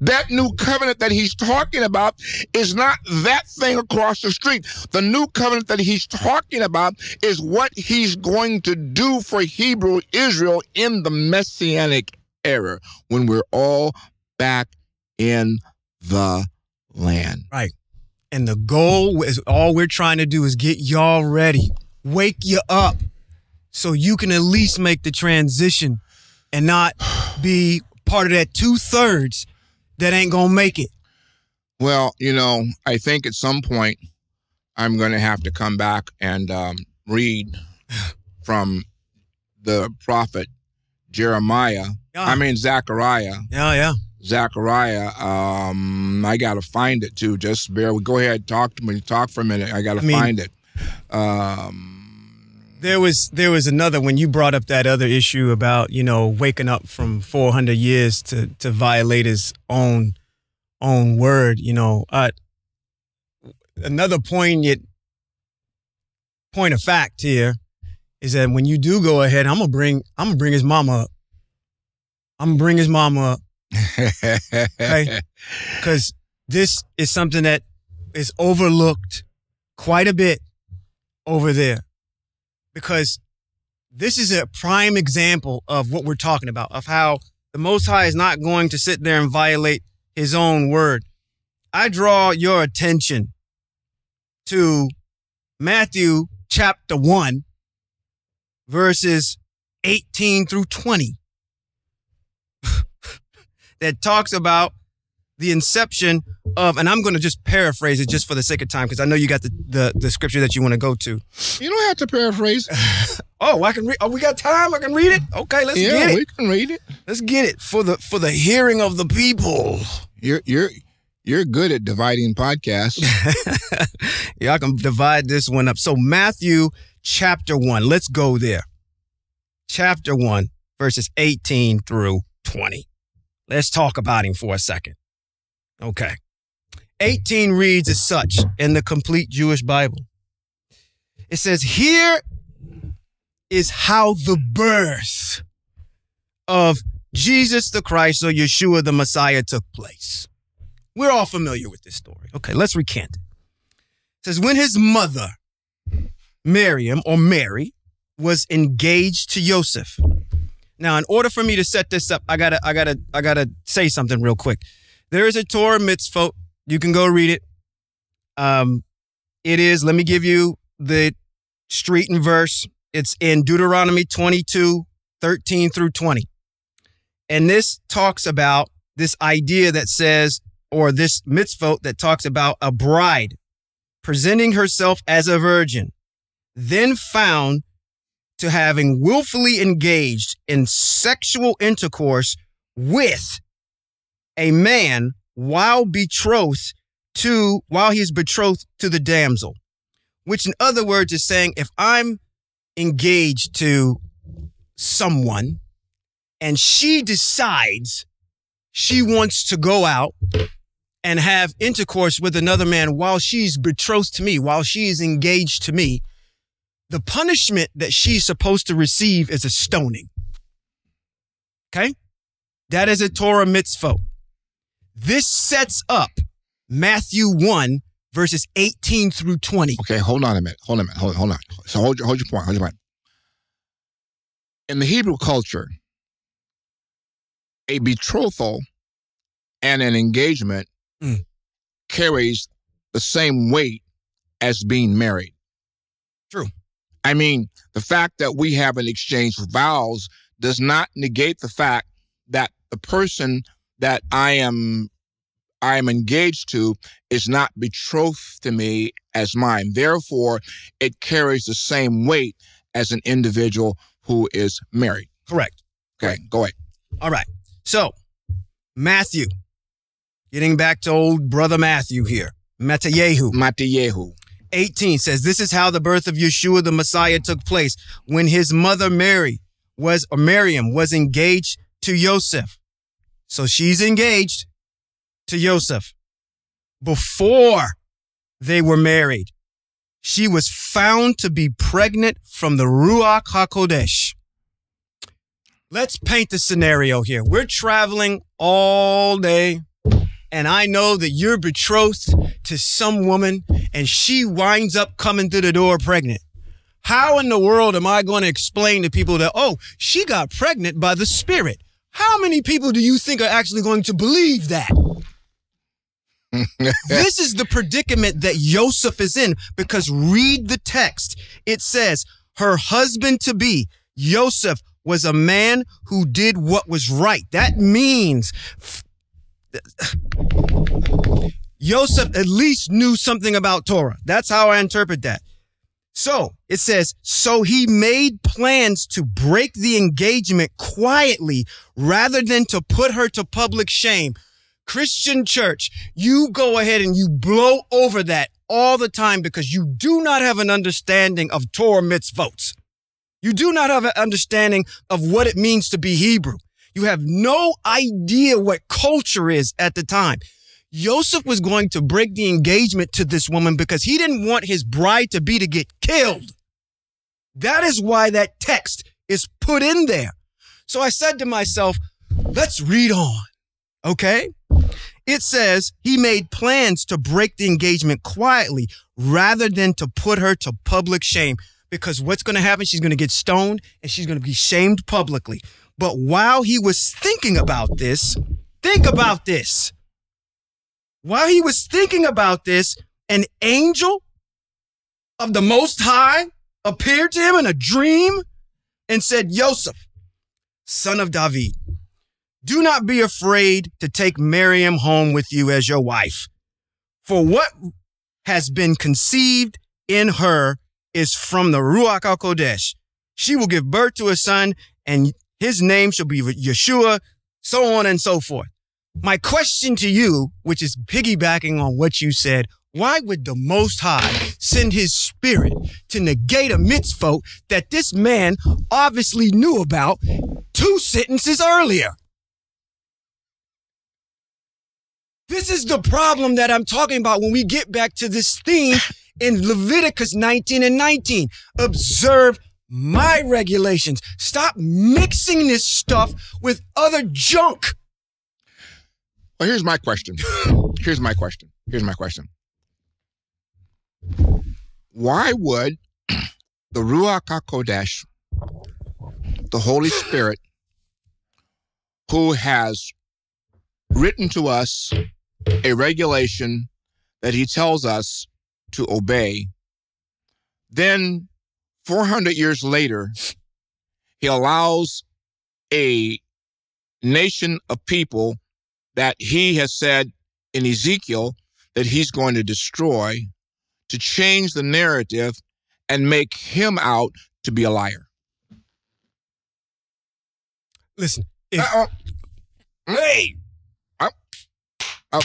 That new covenant that he's talking about is not that thing across the street. The new covenant that he's talking about is what he's going to do for Hebrew Israel in the messianic era when we're all back in the land. Right. And the goal is all we're trying to do is get y'all ready, wake you up, so you can at least make the transition and not be part of that two thirds that ain't gonna make it. Well, you know, I think at some point I'm to have to come back and um, read from the prophet Jeremiah. Yeah, I mean, Zechariah. yeah, yeah. Zechariah. Um, I got to find it too. Just bear. Go ahead, talk to me. Talk for a minute. I got to I mean- find it. Um, There was there was another when you brought up that other issue about you know waking up from 400 years to to violate his own own word. You know, uh, another poignant point of fact here is that when you do go ahead, I'm gonna bring I'm gonna bring his mama up. I'm gonna bring his mama up Okay. because this is something that is overlooked quite a bit over there because this is a prime example of what we're talking about of how the most high is not going to sit there and violate his own word. I draw your attention to matthew chapter 1 verses 18 through 20 that talks about the inception of, and I'm going to just paraphrase it just for the sake of time because I know you got the, the, the scripture that you want to go to. you don't have to paraphrase. Oh, I can read. Oh, we got time. I can read it. Okay, let's yeah, get it. we can read it. Let's get it for the for the hearing of the people. You're you're you're good at dividing podcasts. Y'all can divide this one up. So Matthew chapter one. Let's go there. Chapter one, verses 18 through 20. Let's talk about him for a second. Okay. 18 reads as such in the complete Jewish Bible. It says, Here is how the birth of Jesus the Christ or Yeshua the Messiah took place. We're all familiar with this story. Okay, let's recant it. It says, When his mother, Miriam or Mary, was engaged to Joseph. Now, in order for me to set this up, I gotta, I gotta, I gotta say something real quick. There is a Torah mitzvot. You can go read it. Um, it is. Let me give you the street and verse. It's in Deuteronomy 22, 13 through 20. And this talks about this idea that says, or this mitzvot that talks about a bride presenting herself as a virgin, then found to having willfully engaged in sexual intercourse with a man while betrothed to while he's betrothed to the damsel. Which in other words is saying if i'm engaged to someone and she decides she wants to go out and have intercourse with another man while she's betrothed to me while she is engaged to me the punishment that she's supposed to receive is a stoning. Okay? That is a torah mitzvah this sets up Matthew 1, verses 18 through 20. Okay, hold on a minute. Hold on a minute. Hold, hold on. So hold your, hold your point. Hold your point. In the Hebrew culture, a betrothal and an engagement Mm. carries the same weight as being married. True. I mean, the fact that we have an exchange exchanged vows does not negate the fact that the person that I am I am engaged to is not betrothed to me as mine. Therefore, it carries the same weight as an individual who is married. Correct. Okay, go ahead. All right. So, Matthew, getting back to old brother Matthew here, Matayehu. Matayehu. 18 says, This is how the birth of Yeshua the Messiah took place when his mother Mary was, or Miriam was engaged to Joseph. So she's engaged to Joseph before they were married. She was found to be pregnant from the Ruach HaKodesh. Let's paint the scenario here. We're traveling all day, and I know that you're betrothed to some woman, and she winds up coming through the door pregnant. How in the world am I going to explain to people that, oh, she got pregnant by the Spirit? How many people do you think are actually going to believe that? This is the predicament that Joseph is in because read the text. It says, her husband to be, Joseph, was a man who did what was right. That means Joseph at least knew something about Torah. That's how I interpret that. So it says, so he made plans to break the engagement quietly rather than to put her to public shame. Christian church, you go ahead and you blow over that all the time because you do not have an understanding of Torah mitzvot. You do not have an understanding of what it means to be Hebrew. You have no idea what culture is at the time. Joseph was going to break the engagement to this woman because he didn't want his bride to be to get killed. That is why that text is put in there. So I said to myself, let's read on. Okay. It says he made plans to break the engagement quietly rather than to put her to public shame because what's going to happen? She's going to get stoned and she's going to be shamed publicly. But while he was thinking about this, think about this. While he was thinking about this, an angel of the Most High appeared to him in a dream and said, Joseph, son of David, do not be afraid to take Miriam home with you as your wife. For what has been conceived in her is from the Ruach HaKodesh. She will give birth to a son, and his name shall be Yeshua, so on and so forth. My question to you, which is piggybacking on what you said, why would the Most High send his spirit to negate a mitzvot that this man obviously knew about two sentences earlier? This is the problem that I'm talking about when we get back to this theme in Leviticus 19 and 19. Observe my regulations. Stop mixing this stuff with other junk. Well, here's my question. Here's my question. Here's my question. Why would the Ruach HaKodesh, the Holy Spirit, who has written to us a regulation that he tells us to obey. Then 400 years later, he allows a nation of people that he has said in Ezekiel that he's going to destroy to change the narrative and make him out to be a liar. Listen, if, hey, uh,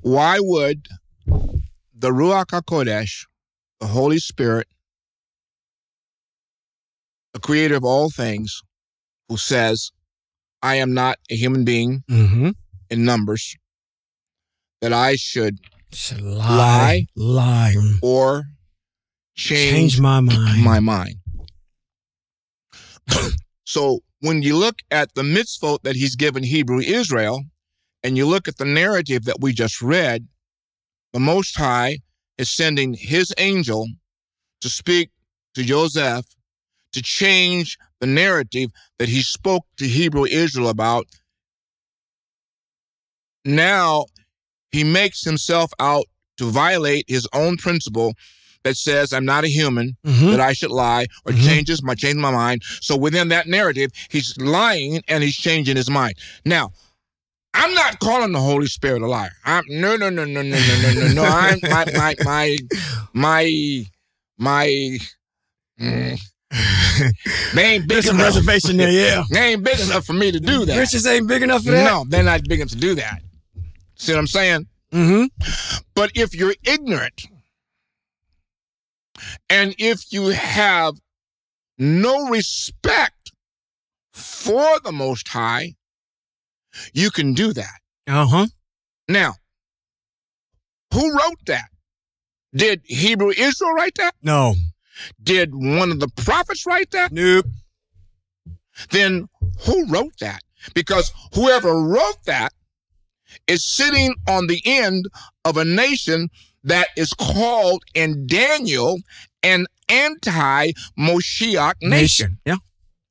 why would the Ruach HaKodesh, the Holy Spirit, the creator of all things, who says, I am not a human being mm-hmm. in numbers, that I should, should lie, lie, lie, or change, change my mind. My mind. so when you look at the mitzvot that he's given Hebrew Israel, and you look at the narrative that we just read, the Most High is sending his angel to speak to Joseph to change the narrative that he spoke to Hebrew Israel about. Now he makes himself out to violate his own principle that says I'm not a human, mm-hmm. that I should lie, or mm-hmm. changes my change my mind. So within that narrative, he's lying and he's changing his mind. Now, I'm not calling the Holy Spirit a liar. I'm no no no no no no no no no. I'm my my my my my. Mm, they ain't big There's some reservation there, yeah. They ain't big enough for me to do that. Riches ain't big enough for that. No, they're not big enough to do that. See what I'm saying? Mm-hmm. But if you're ignorant and if you have no respect for the Most High, you can do that. Uh-huh. Now, who wrote that? Did Hebrew Israel write that? No. Did one of the prophets write that? Nope. Then who wrote that? Because whoever wrote that is sitting on the end of a nation that is called in Daniel an anti Moshiach nation. Yeah.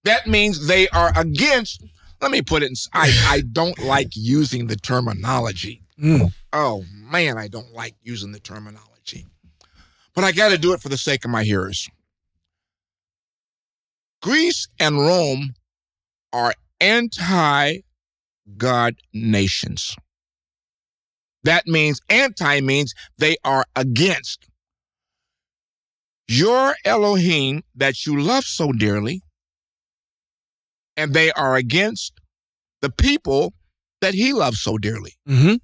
That means they are against, let me put it, in, I, I don't like using the terminology. Mm. Oh man, I don't like using the terminology. But I got to do it for the sake of my hearers. Greece and Rome are anti God nations. That means anti means they are against your Elohim that you love so dearly, and they are against the people that he loves so dearly. Mm-hmm.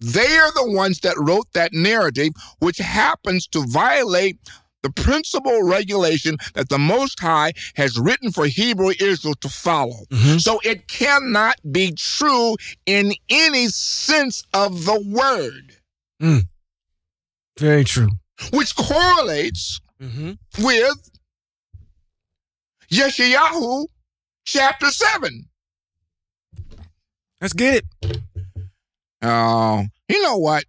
They are the ones that wrote that narrative, which happens to violate the principal regulation that the Most High has written for Hebrew Israel to follow. Mm-hmm. So it cannot be true in any sense of the word, Very true. which correlates Mm-hmm. with Yeshayahu chapter 7. Let's get it. Oh, you know what?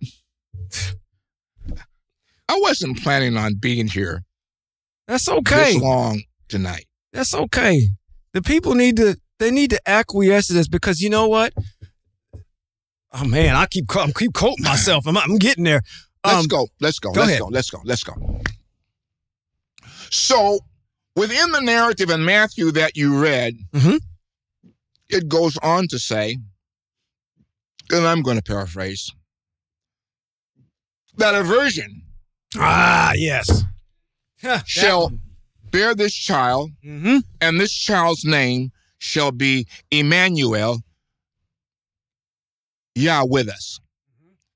I wasn't planning on being here That's okay. this long tonight. That's okay. The people need to they need to acquiesce to this because you know what? Oh man, I keep I'm keep quoting myself. I'm, I'm getting there. Let's Um, go. Let's go. go let's ahead. go. Let's go. Let's go. So, within the narrative in Matthew that you read, Mhm. it goes on to say, and I'm going to paraphrase, that a virgin Ah, yes. shall bear this child, Mm-hmm. and this child's name shall be Emmanuel, Yah with us.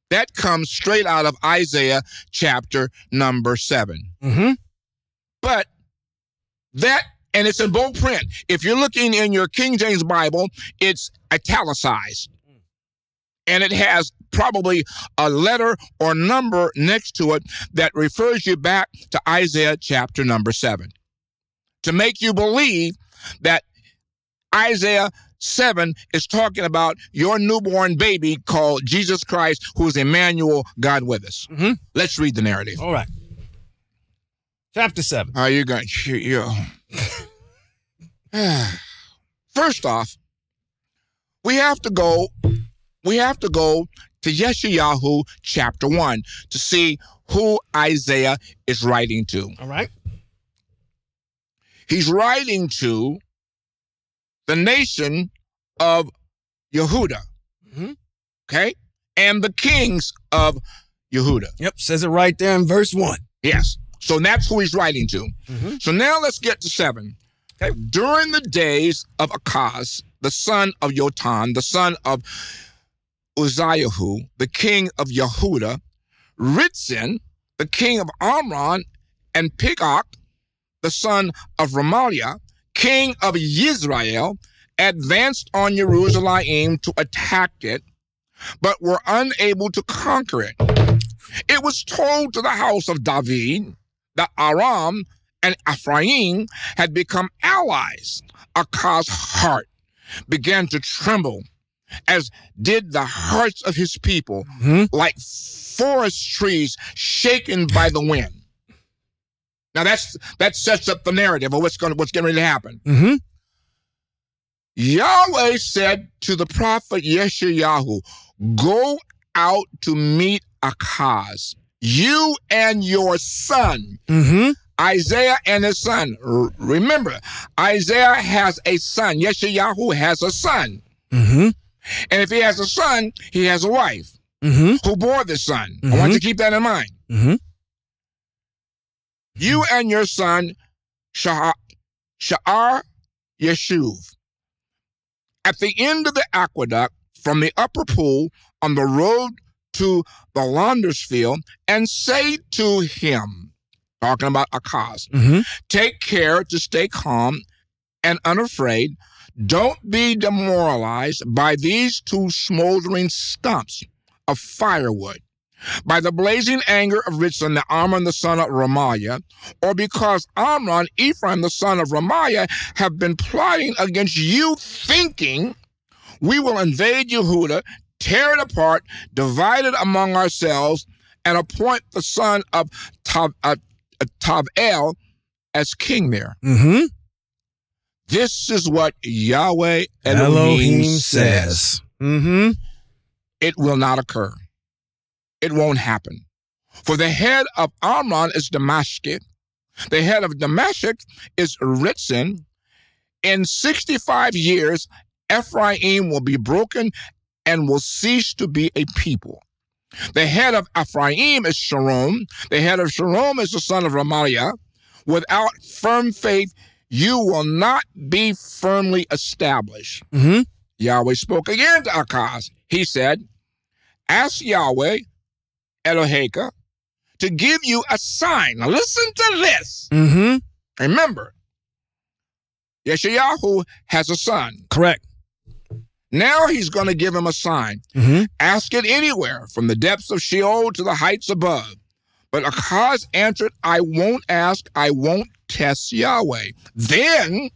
That comes straight out of Isaiah chapter number seven. Mm-hmm. But that, and it's in bold print. If you're looking in your King James Bible, it's italicized. And it has probably a letter or number next to it that refers you back to Isaiah chapter number seven to make you believe that Isaiah 7 is talking about your newborn baby called Jesus Christ, who's Emmanuel, God with us. Mhm. Let's read the narrative. All right. Chapter seven. Are you going? You. First off, we have to go. We have to go to Yeshayahu chapter one to see who Isaiah is writing to. All right. He's writing to the nation of Yehuda. Mhm. Okay, and the kings of Yehuda. Yep. Says it right there in verse one. Yes. So that's who he's writing to. Mhm. So now let's get to seven. Okay. During the days of Akaz, the son of Yotam, the son of Uzziahu, the king of Yehuda, Ritzin, the king of Amron, and Pigok, the son of Ramaliah, king of Israel, advanced on Jerusalem to attack it, but were unable to conquer it. It was told to the house of David that Aram and Ephraim had become allies. Akaz's heart began to tremble, as did the hearts of his people, Mhm. like forest trees shaken by the wind. Now that's that sets up the narrative of what's going what's getting ready to happen. Mm-hmm. Yahweh said to the prophet Yeshayahu, Go out to meet Akaz, you and your son. Mm-hmm. Isaiah and his son. R- remember, Isaiah has a son. Yeshayahu has a son. Mm-hmm. And if he has a son, he has a wife Mm-hmm. who bore the son. I want you to keep that in mind. Mm-hmm. You and your son, Shah- Sha'ar Yeshuv, at the end of the aqueduct from the upper pool on the road to the launder's field, and say to him, talking about Akaz, Mm-hmm. take care to stay calm and unafraid. Don't be demoralized by these two smoldering stumps of firewood, by the blazing anger of Ritzon, the Amram, the son of Ramaliah, or because Amram, Ephraim, the son of Ramaliah, have been plotting against you, thinking we will invade Yehuda, tear it apart, divide it among ourselves, and appoint the son of Tav, uh, Tavel as king there. Mm-hmm. This is what Yahweh Elohim, says. Mm-hmm. It will not occur. It won't happen. For the head of Amram is Damascus. The head of Damascus is Ritzin. In 65 years, Ephraim will be broken and will cease to be a people. The head of Ephraim is Shomron. The head of Shomron is the son of Ramaliah. Without firm faith, you will not be firmly established. Mm-hmm. Yahweh spoke again to Akaz. He said, Ask Yahweh, Eloheka, to give you a sign. Now listen to this. Mm-hmm. Remember, Yeshayahu has a son. Correct. Now he's going to give him a sign. Mm-hmm. Ask it anywhere, from the depths of Sheol to the heights above. But Akaz answered, I won't ask, I won't test Yahweh. Then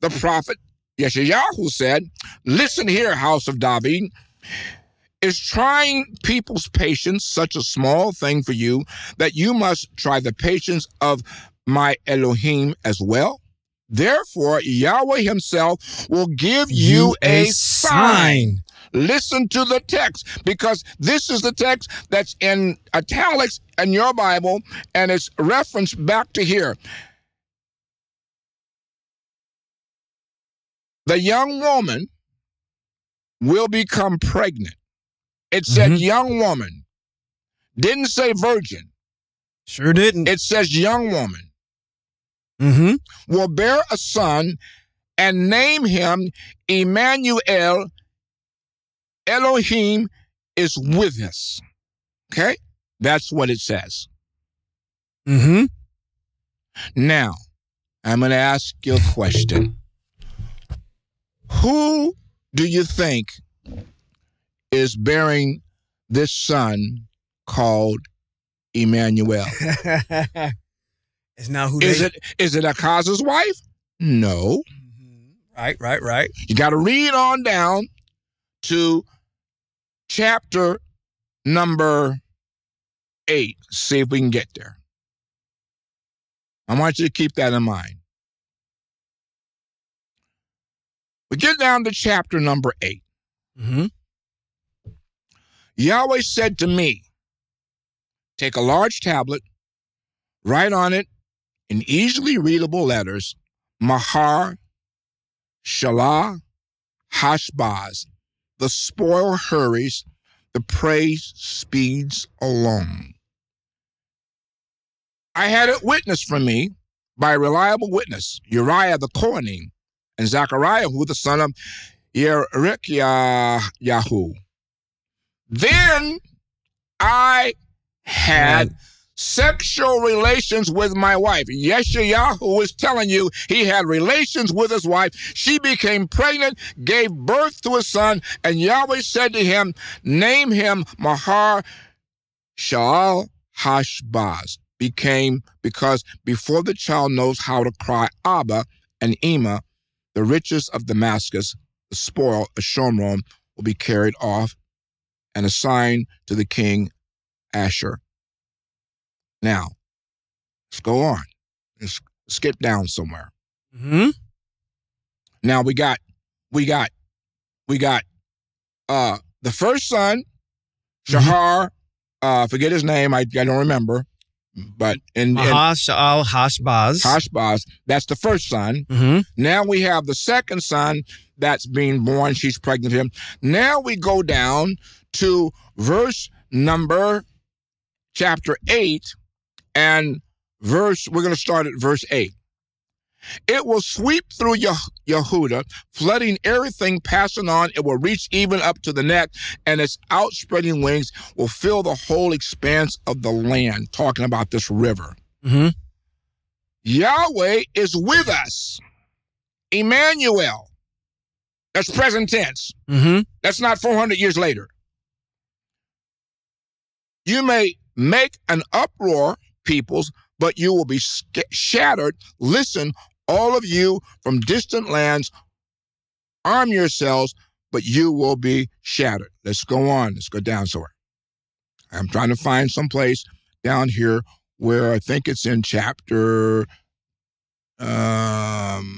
the prophet Yeshayahu said, Listen here, house of David. Is trying people's patience such a small thing for you that you must try the patience of my Elohim as well? Therefore, Yahweh himself will give you, a, sign. Listen to the text because this is the text that's in italics in your Bible and it's referenced back to here. The young woman will become pregnant. It said Mhm. young woman. Didn't say virgin. Sure didn't. It says young woman mm-hmm. will bear a son and name him Emmanuel. Elohim is with us. Okay? That's what it says. Mm-hmm. Now, I'm going to ask you a question. Who do you think is bearing this son called Emmanuel? it's not who Is they- it is it Akaz's wife? No. Mhm. Right, right, right. You got to read on down to chapter number eight. See if we can get there. I want you to keep that in mind. We get down to chapter number eight. Mm-hmm. Yahweh said to me, Take a large tablet, write on it in easily readable letters, Mahar, Shalah, Hashbaz. The spoil hurries, the praise speeds along. I had it witnessed from me by a reliable witness, Uriah the Kohanim, and Zechariah, who the son of Yerikiyahu. Then I had sexual relations with my wife. Yeshayahu is telling you he had relations with his wife. She became pregnant, gave birth to a son, and Yahweh said to him, Name him Mahar Shaal Hashbaz. Became because before the child knows how to cry Abba and Ema, the riches of Damascus, the spoil of Shomron, will be carried off and assigned to the king Asher. Now, let's go on. Let's skip down somewhere. Mm-hmm. Now we got, we got, we got uh the first son, Shahar, uh, forget his name, I, I don't remember, but in, in Mahash al Hashbaz. Hashbaz, that's the first son. mm-hmm. Now we have the second son that's being born. She's pregnant him. Now we go down to verse number chapter 8 and verse, we're going to start at verse 8. It will sweep through Yehuda, flooding everything passing on. It will reach even up to the neck, and its outspreading wings will fill the whole expanse of the land. Talking about this river. Mm-hmm. Yahweh is with us. Emmanuel. That's present tense. Mm-hmm. That's not 400 years later. You may make an uproar, peoples, but you will be shattered. Listen, all of you from distant lands, arm yourselves, but you will be shattered. Let's go on. Let's go down somewhere. I'm trying to find some place down here where I think it's in chapter. Um,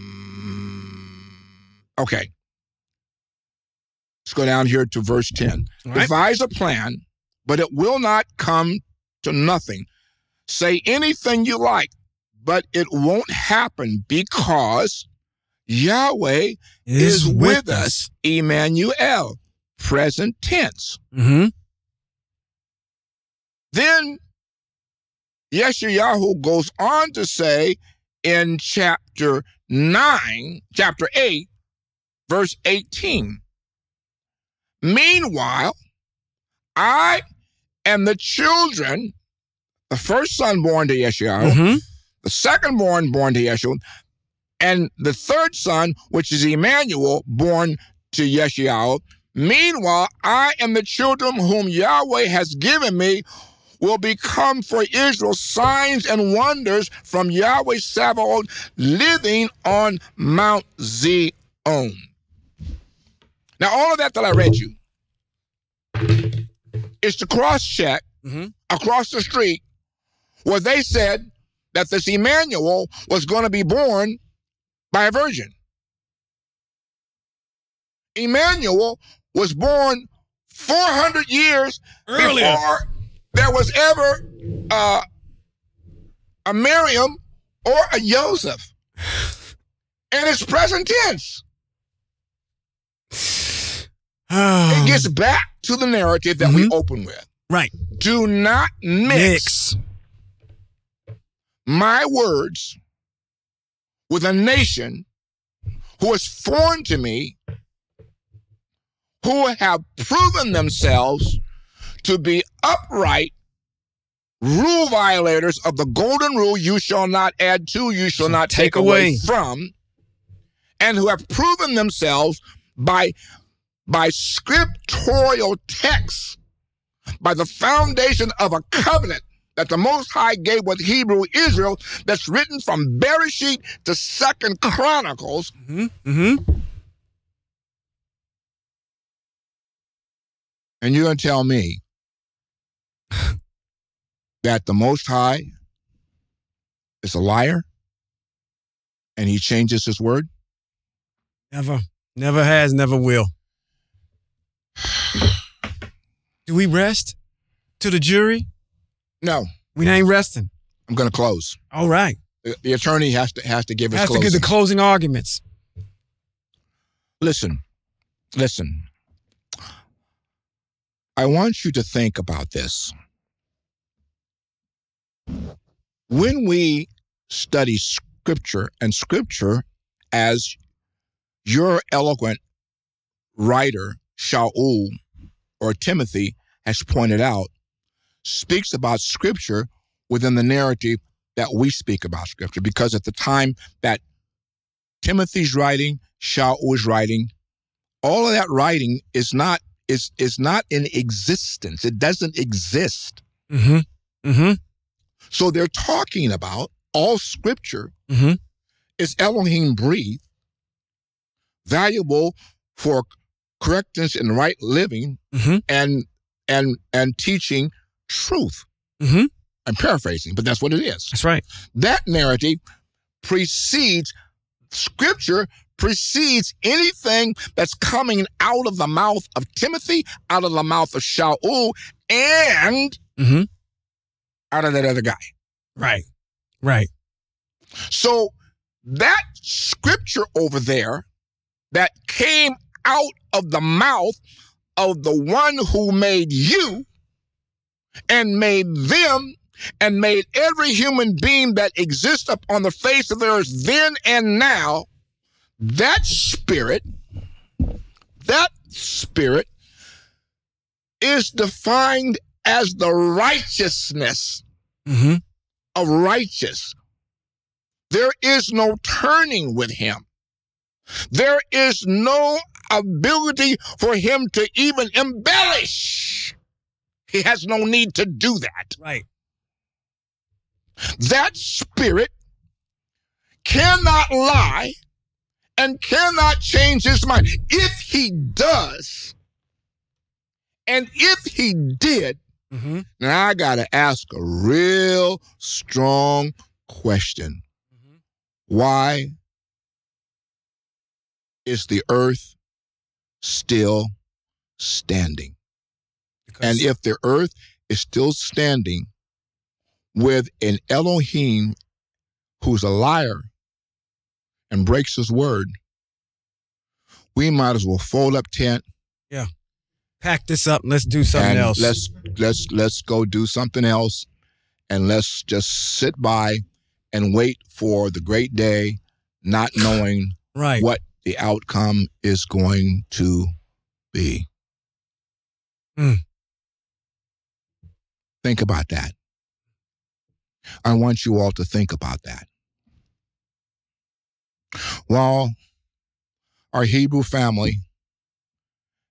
okay. Let's go down here to verse 10. Right. Devise a plan, but it will not come to nothing. Say anything you like, but it won't happen because Yahweh is, is with, us. Emmanuel, present tense. Mm-hmm. Then Yeshayahu goes on to say in chapter 9, chapter 8, verse 18. Meanwhile, I and the children, the first son born to Yeshayahu, mm-hmm the second born born to Yeshua, and the third son, which is Emmanuel, born to Yeshayahu. Meanwhile, I and the children whom Yahweh has given me will become for Israel signs and wonders from Yahweh Sabaoth living on Mount Zion. Now, all of that that I read you is to cross check mm-hmm. across the street where they said that this Emmanuel was going to be born by a virgin. Emmanuel was born 400 years Earlier. before there was ever uh, a Miriam or a Joseph. And it's present tense. it gets back to the narrative that mm-hmm. we open with. Right. Do not mix, mix my words with a nation who is foreign to me, who have proven themselves to be upright rule violators of the golden rule you shall not add to, you shall not take, take away. away from, and who have proven themselves by by scriptorial texts, by the foundation of a covenant that the Most High gave with Hebrew Israel that's written from Bereshit to Second Chronicles. Mm-hmm. Mm-hmm. And you're going to tell me that the Most High is a liar and he changes his word? Never. Never has, never will. Do we rest to the jury? No. We ain't resting. I'm going to close. All right. The, the, attorney has to has to give his has closing. to give the closing arguments. Listen, listen. I want you to think about this. When we study scripture and scripture, as your eloquent writer, Shaul or Timothy, has pointed out, speaks about scripture within the narrative that we speak about scripture. Because at the time that Timothy's writing, Shaul was writing, all of that writing is not is is not in existence. It doesn't exist. Mm-hmm. Mm-hmm. So they're talking about all scripture mm-hmm. is Elohim breathed, valuable for correctness and right living, mm-hmm. and and and teaching truth. Mm-hmm. I'm paraphrasing, but that's what it is. That's right. That narrative precedes scripture precedes anything that's coming out of the mouth of Timothy, out of the mouth of Shaul, and mm-hmm. out of that other guy. Right. Right. So that scripture over there that came out of the mouth of the one who made you and made them and made every human being that exists upon the face of the earth then and now, that spirit, that spirit is defined as the righteousness Mm-hmm. of righteous. There is no turning with him. There is no ability for him to even embellish. He has no need to do that. Right. That spirit cannot lie and cannot change his mind. If he does, and if he did, Mm-hmm. now I got to ask a real strong question. Mhm. Why is the earth still standing? And if the earth is still standing with an Elohim who's a liar and breaks his word, we might as well fold up tent Yeah. pack this up and let's do something and else. let's let's let's go do something else and let's just sit by and wait for the great day not knowing right. what the outcome is going to be. Hmm. Think about that. I want you all to think about that. While our Hebrew family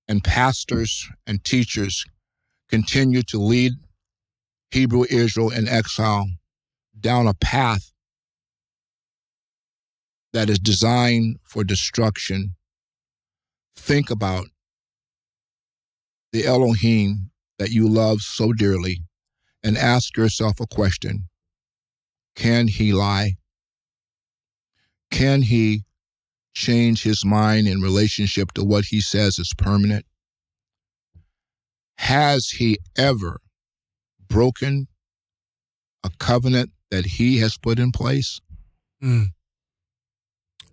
and pastors and teachers continue to lead Hebrew Israel in exile down a path that is designed for destruction, think about the Elohim that you love so dearly and ask yourself a question Can he lie? Can he change his mind in relationship to what he says is permanent? Has he ever broken a covenant that he has put in place? Mm.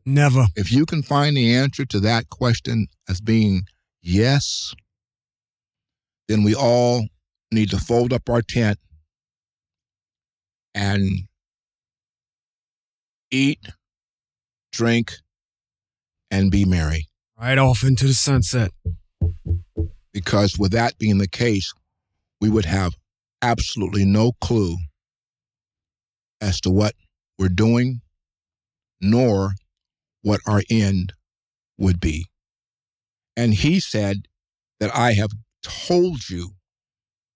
Never. If you can find the answer to that question as being yes, then we all need to fold up our tent and eat, drink, and be merry. Right off into the sunset. Because with that being the case, we would have absolutely no clue as to what we're doing, nor what our end would be. And he said that I have told you,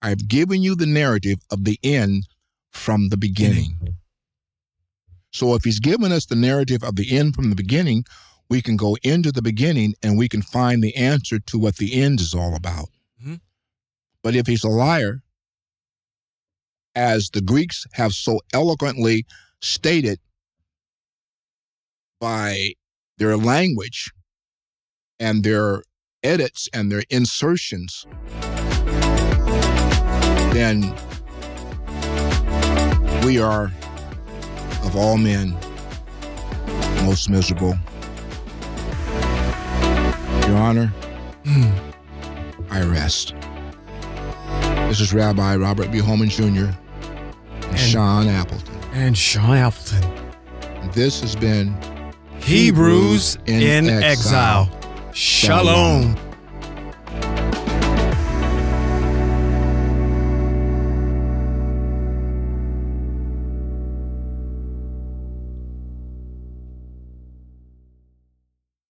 I have given you the narrative of the end from the beginning. So if he's given us the narrative of the end from the beginning, we can go into the beginning and we can find the answer to what the end is all about. Mhm. But if he's a liar, as the Greeks have so eloquently stated by their language and their edits and their insertions, then we are, of all men, most miserable. Your Honor. I rest. This is Rabbi Robert B. Holman Jr. and, And- Sean Appleton. And Sean Appleton. And this has been Hebrews in, in exile. exile. Shalom. Shalom.